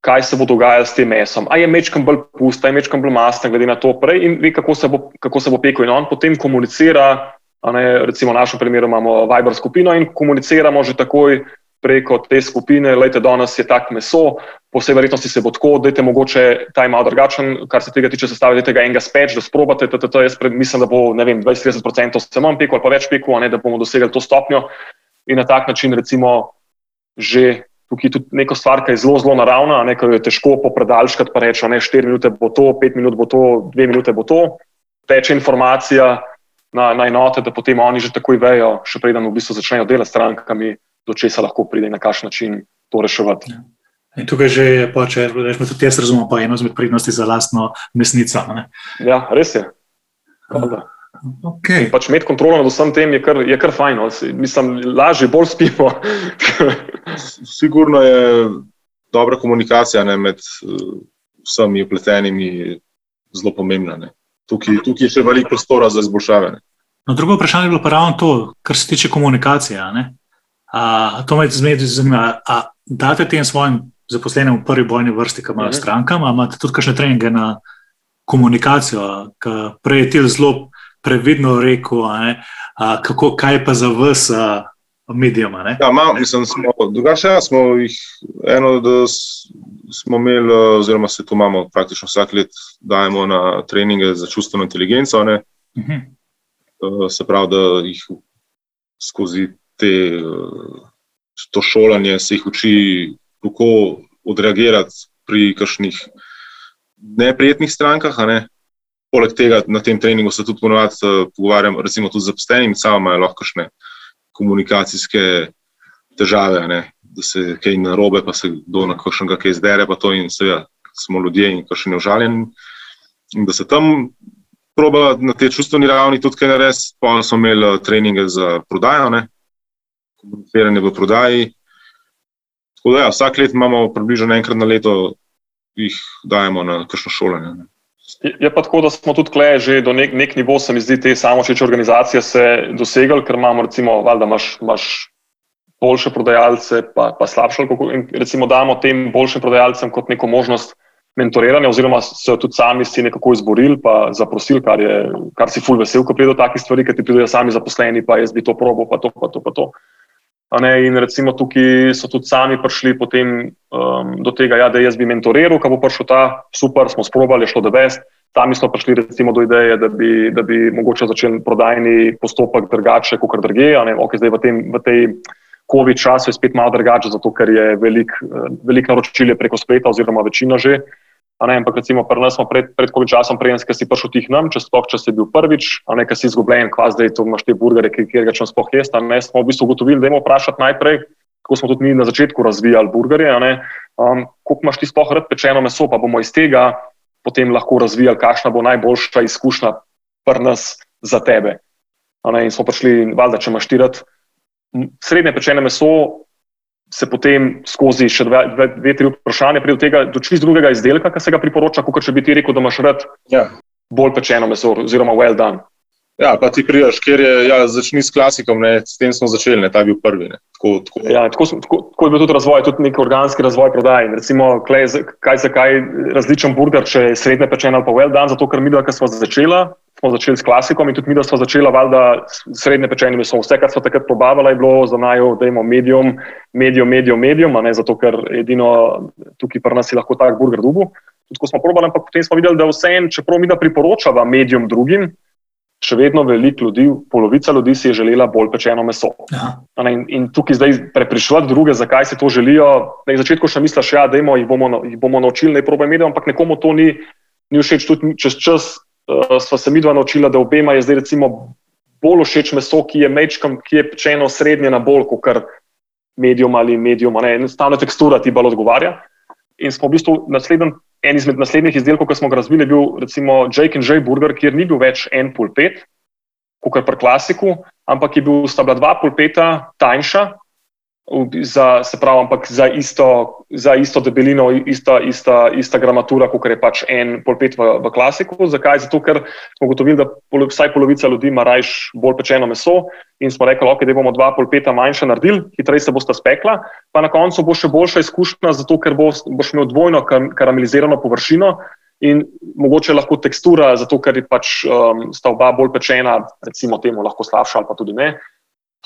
kaj se bo dogajalo s tem mesom. A je mečkam bolj pust, a je mečkam bolj mastna, glede na to prej in ve, kako se bo, kako se bo pekel. In on potem komunicira. Ne, recimo, v našem primeru imamo Viber skupino in komuniciramo že takoj preko te skupine, lejte, danes je tak meso, po vsej verjetnosti se bo tako, da je mogoče ta malo drugačen, kar se tega tiče sestave, da tega enega speč, da sprobate, to jaz pred, mislim, da bo, ne vem, 20-30% se manj pekel ali pa več pekel, ne, da bomo dosegli to stopnjo. In na tak način recimo že tukaj tudi neko stvar, ki je zelo, zelo naravna, nekaj je težko popredalškati pa reči, ne, 4 minute bo to, 5 minut bo to, 2 minute bo to, teče informacija na, na enote, da potem oni že takoj vejo, še preden v bistvu začnejo delati s strankami, do česa lahko pride in na kakšen način to reševati. Ja. In tukaj že je, pa, če rečemo, tudi jaz razumem, pa eno izmed prednosti za lastno mesnico. Ne? Ja, res je. Okay. Pač imeti kontrolo nad vsem tem je kar, je kar fajn. No. Mislim, lažje, bolj spimo. Sigurno je dobra komunikacija ne, med vsemi upletenimi zelo pomembna. Tukaj, tukaj je še veliko prostora za izboljšave. No, drugo vprašanje je bilo pa ravno to, kar se tiče komunikacije. A, to me zmedi zanima. A date tem svojim zaposlenim v prvi bojni vrsti, ki imajo mhm. strankam, ali imate tudi kakšne treninge na komunikacijo, prej je ti zelo previdno rekel, a, a, kako, kaj pa za vas. Medijem. Ja, mislim, smo, drugače, ja, smo jih eno, da smo imeli, oziroma se tu imamo praktično vsak let, dajemo na treninge za čustveno inteligenco. Uh mhm. -huh. Se pravi, da jih skozi te, to šolanje se jih uči, kako odreagirati pri kakšnih neprijetnih strankah. Ne? Poleg tega na tem treningu se tudi ponovadi eh, pogovarjam, recimo tudi z zaposlenimi, samo imajo lahko kakšne komunikacijske težave, ne? da se kaj narobe, pa se kdo na kakšnega kaj zdere, pa to in seveda smo ljudje in kakšni neužaljeni. In da se tam proba na tej čustveni ravni tudi kaj narediti, pa smo imeli eh, treninge za prodajo, ne? Komuniciranje v prodaji. Tako da, ja, vsak let imamo približno enkrat na leto, jih dajemo na kakšno šolanje. Je pa tako, da smo tudi tukaj že do nek, nek nivo, se mi zdi, te samočeče organizacije se dosegli, ker imamo, recimo, valjda imaš, imaš boljše prodajalce, pa, pa slabše. In recimo damo tem boljšim prodajalcem kot neko možnost mentoriranja, oziroma so tudi sami si nekako izborili, pa zaprosili, kar, je, kar si ful vesel, ko pride do takih stvari, ker ti pridejo sami zaposleni, pa jaz bi to probo, pa to, pa to, pa to. In recimo tukaj so tudi sami prišli potem, um, do tega, ja, da jaz bi mentoriral, ko bo prišel ta super, smo sprobali, šlo da vest. Sami smo prišli recimo do ideje, da bi, da bi mogoče začeli prodajni postopek drugače, kot druge. Okay, zdaj v, tem, v tej COVID času je spet malo drugače, zato ker je veliko velik naročil preko spleta, oziroma večina že. Ne, ampak recimo pri nas smo pred, pred COVID časom, prej si prišel tih nam, če sploh če si bil prvič, a ne, ki si izgubljen, kva zdaj to imaš te burgere, ki ga čem sploh jesti. Ne, smo v bistvu ugotovili, da je vprašati najprej, kako smo tudi mi na začetku razvijali burgerje, um, koliko imaš ti sploh rad pečeno meso, pa bomo iz tega potem lahko razvijali, kakšna bo najboljša izkušnja pri nas za tebe. Ne, in smo prišli, valjda, če imaš ti rad srednje pečeno meso, se potem skozi še dve, dve, dve tri vprašanja pride do tega, do čist drugega izdelka, ki se ga priporoča, kot če bi ti rekel, da imaš rad ja. bolj pečeno meso, oziroma well done. Ja, pa ti prideš, ker je ja, začni s klasikom, ne, s tem smo začeli, ne, ta je bil prvi. Tako, tako. Ja, tako, tako, tako je bil tudi razvoj, tudi nek organski razvoj prodaje. Recimo, klej, kaj za kaj različen burger, če je srednje pečen ali pa well done, zato ker mi, da smo začeli, smo začeli s klasikom in tudi mi, da smo začeli valjda srednje pečenim mesom. Vse, kar smo takrat probavali, je bilo za najo, da imamo medium, medium, medium, medium, ne zato, ker edino tukaj pri nas je lahko tak burger dubu. Tudi smo probali, ampak potem smo videli, da vse en, čeprav mi da priporočava medium drugim, še vedno veliko ljudi, polovica ljudi si je želela bolj pečeno meso. Ja. In, in tukaj zdaj prepričovati druge, zakaj si to želijo. Na začetku še misliš, ja, da jih bomo, jih bomo naučili, da je proba medium, ampak nekomu to ni, ni všeč tudi čez čas uh, sva se mi dva naučila, da obema je zdaj recimo bolj všeč meso, ki je mečkam, ki je pečeno srednje na bolj, kot medijom ali medijom, ne, enostavno tekstura ti bolj odgovarja. In smo v bistvu naslednji, en izmed naslednjih izdelkov, ki smo ga razvili, bil recimo Jake and Jay Burger, kjer ni bil več en pulpet, kot pri klasiku, ampak je bil sta bila dva pulpeta tanjša, za, se pravi, ampak za isto, za isto debelino, ista, ista, ista gramatura, kot je pač en polpet v, v klasiku. Zakaj? Zato, ker smo ugotovili, da pol, vsaj polovica ljudi ima rajš bolj pečeno meso in smo rekli, okay, da bomo dva polpeta manjša naredili, hitreje se bosta spekla, pa na koncu bo še boljša izkušnja, zato ker bo, boš imel dvojno karamelizirano površino. In mogoče lahko tekstura, zato ker je pač um, sta oba bolj pečena, recimo temu, lahko slabša ali pa tudi ne.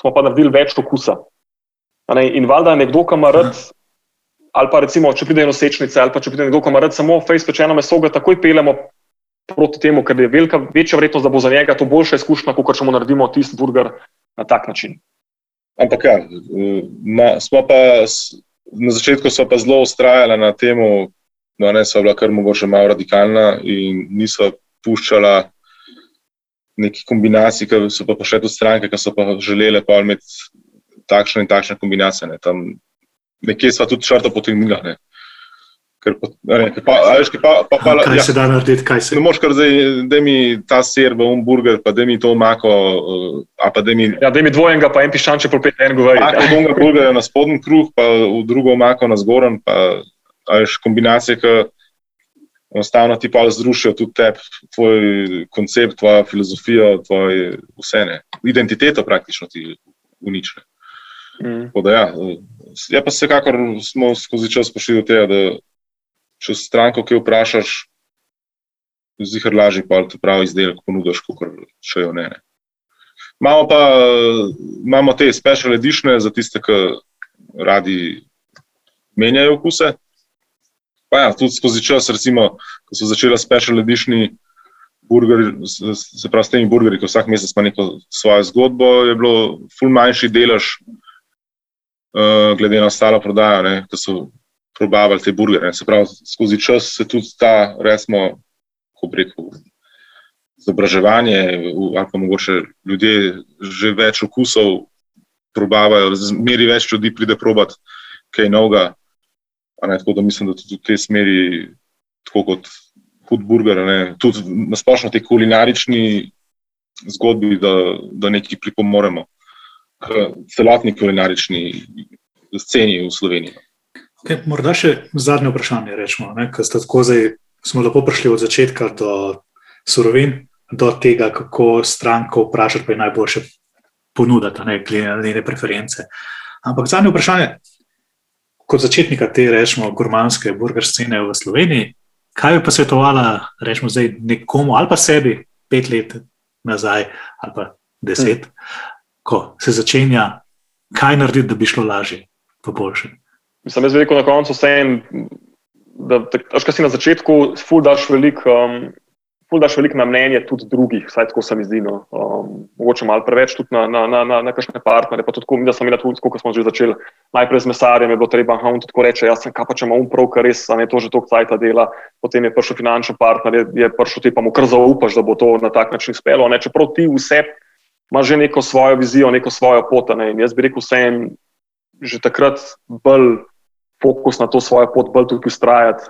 Smo pa naredili več okusa, In valjda nekdo, ki ima rad, ali pa recimo, če pride nosečnice, ali pa če pride nekdo, ki ima rad samo face pečeno meso, ga takoj peljemo proti temu, ker je velika, večja vrednost, da bo za njega to boljša izkušnja, kot če mu naredimo tisti burger na tak način. Ampak ja, na, smo pa na začetku so pa zelo ustrajali na tem, da no, so bila kar mogoče malo radikalna in niso puščala neki kombinaciji, ki so pa še tudi stranke, ki so pa želele pa imeti takšne in takšne kombinacije. Ne. Tam nekje smo tudi črto potegnili. Ne. Ker pa, ne, pa, veš, pa, pa, pa, kaj ja, se da narediti, kaj se da. Ne moreš kar zdaj, da mi ta ser v umburger, pa da mi to mako. Uh, da mi, ja, mi dvojenga, pa en piščan, če popet en govori. Mako dolga burger na spodnji kruh, pa v drugo mako na zgoren, pa veš, kombinacije, ki enostavno ti pa zrušijo tudi tebe, tvoj koncept, tvoja filozofija, tvoje vse ne. Identiteto praktično ti uničijo. Mm. Ja, je pa vsekakor smo skozi čas prišli do tega, da če stranko, ki jo vprašaš, zihar lažje pa ti pravi izdelek ponudiš, kot če jo ne. ne. Imamo pa imamo te special edition za tiste, ki radi menjajo okuse. Pa ja, tudi skozi čas, recimo, ko so začela special edition. Burger, se pravi, s temi burgerji, ki vsak mesec ima neko svojo zgodbo, je bilo ful manjši delež uh, glede na ostalo prodajo, ki so probavali te burgerje. Se pravi, skozi čas se tudi ta, resmo, kako reko, izobraževanje, ali pa mogoče ljudje že več okusov probavajo, zmeri več ljudi pride probat kaj novega. Ne, tako da mislim, da tudi v tej smeri, tako kot hud burger, ne, tudi na splošno te kulinarični zgodbi, da, da nekaj pripomoremo celotni kulinarični sceni v Sloveniji. Okay, morda še zadnje vprašanje. Rečemo, ne, zdaj, smo lepo prišli od začetka do surovin, do tega, kako stranko vprašati, pa je najboljše ponuditi, ne glede na njene preference. Ampak zadnje vprašanje, kot začetnika te rečemo, gurmanske burger scene v Sloveniji, kaj bi pa svetovala rečemo, zdaj, nekomu ali pa sebi pet let nazaj ali pa deset. Hmm ko se začenja, kaj narediti, da bi šlo lažje, pa boljše. Mislim, jaz veliko na koncu vsem, da če si na začetku, ful daš veliko. Um, Ful daš veliko na mnenje tudi drugih, vsaj tako se mi zdi. No. Um, mogoče malo preveč tudi na, na, na, na, na kakšne partnerje. Pa tudi, da smo imeli tudi, kot smo že začeli, najprej z mesarjem, je bilo treba, da on tako reče: jaz sem kapa, če imam prav, kar res, ne to že toliko cajta dela. Potem je prišel finančni partner, je, je prišel ti pa mu kar zaupaš, da bo to na tak način spelo. Čeprav ti vse ima že neko svojo vizijo, neko svojo pot. Ne? In jaz bi rekel, da je že takrat bolj fokus na to svojo pot, bolj tukaj ustrajati.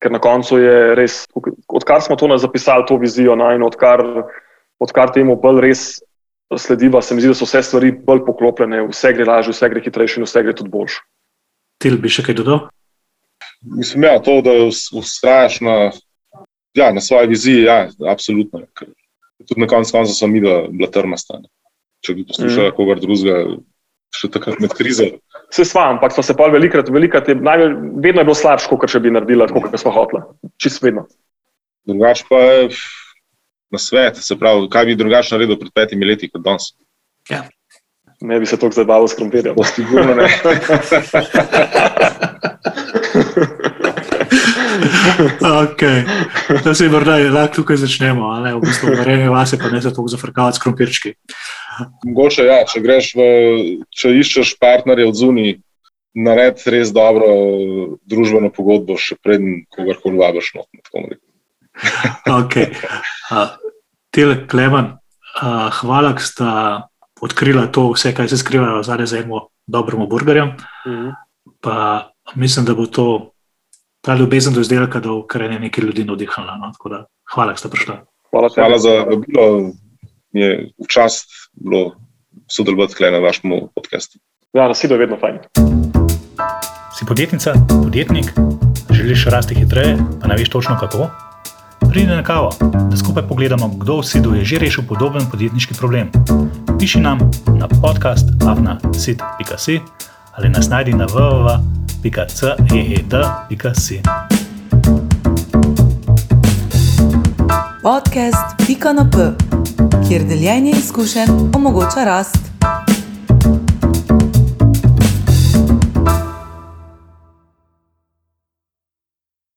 Ker na koncu je res, odkar smo to zapisali, to vizijo, no, in odkar, odkar temu bolj res slediva, se mi zdi, da so vse stvari bolj poklopljene, vse gre lažje, vse gre hitrejše in vse gre tudi boljše. Ti bi še kaj dodal? Mislim, ja, to, da ustrajaš na, ja, na svoji viziji, ja, absolutno. Ker tudi na koncu konca so mi bila trmasta. Če bi poslušali mm. kogar drugega, še takrat med krizo. Se s vami, ampak smo se pa velikrat, velikrat je, najve, vedno je bilo slabše, kot če bi naredila, kot smo hotela. Čist vedno. Drugač pa je na svet, se pravi, kaj bi drugače naredil pred petimi leti kot danes. Ja. Ne bi se tako zabaval s krompirjem. Postigurno ne. okay. Da se morda lahko tukaj začnemo, ali v bistvu vreme vase, pa ne za to zafrkavati s krompirčki. Mogoče, ja, če greš v, če iščeš partnerje od zunaj, nared res dobro družbeno pogodbo, še preden kogarkoli vabiš. No, okay. uh, Tele Kleman, uh, hvala, da ste odkrili to vse, kaj se skriva zadaj za eno dobremu burgerju. Mhm. Pa mislim, da bo to ta ljubezen do izdelka, kar ene nekaj ljudi navdihnila. No? Tako da, hvala, da ste prišli. Hvala, Hvala za vabilo. Mi je v čast bilo sodelovati tukaj na vašem podkastu. Ja, na sidu je vedno fajn. Si podjetnica, podjetnik, želiš rasti hitreje, pa ne veš točno kako? Pridi na kavo, da skupaj pogledamo, kdo v Sidu je že rešil podoben podjetniški problem. Piši nam na podcast afna.sit.si ali nas najdi na www.ceed.si. Podcast Pika na P, kjer deljenje izkušenj omogoča rast.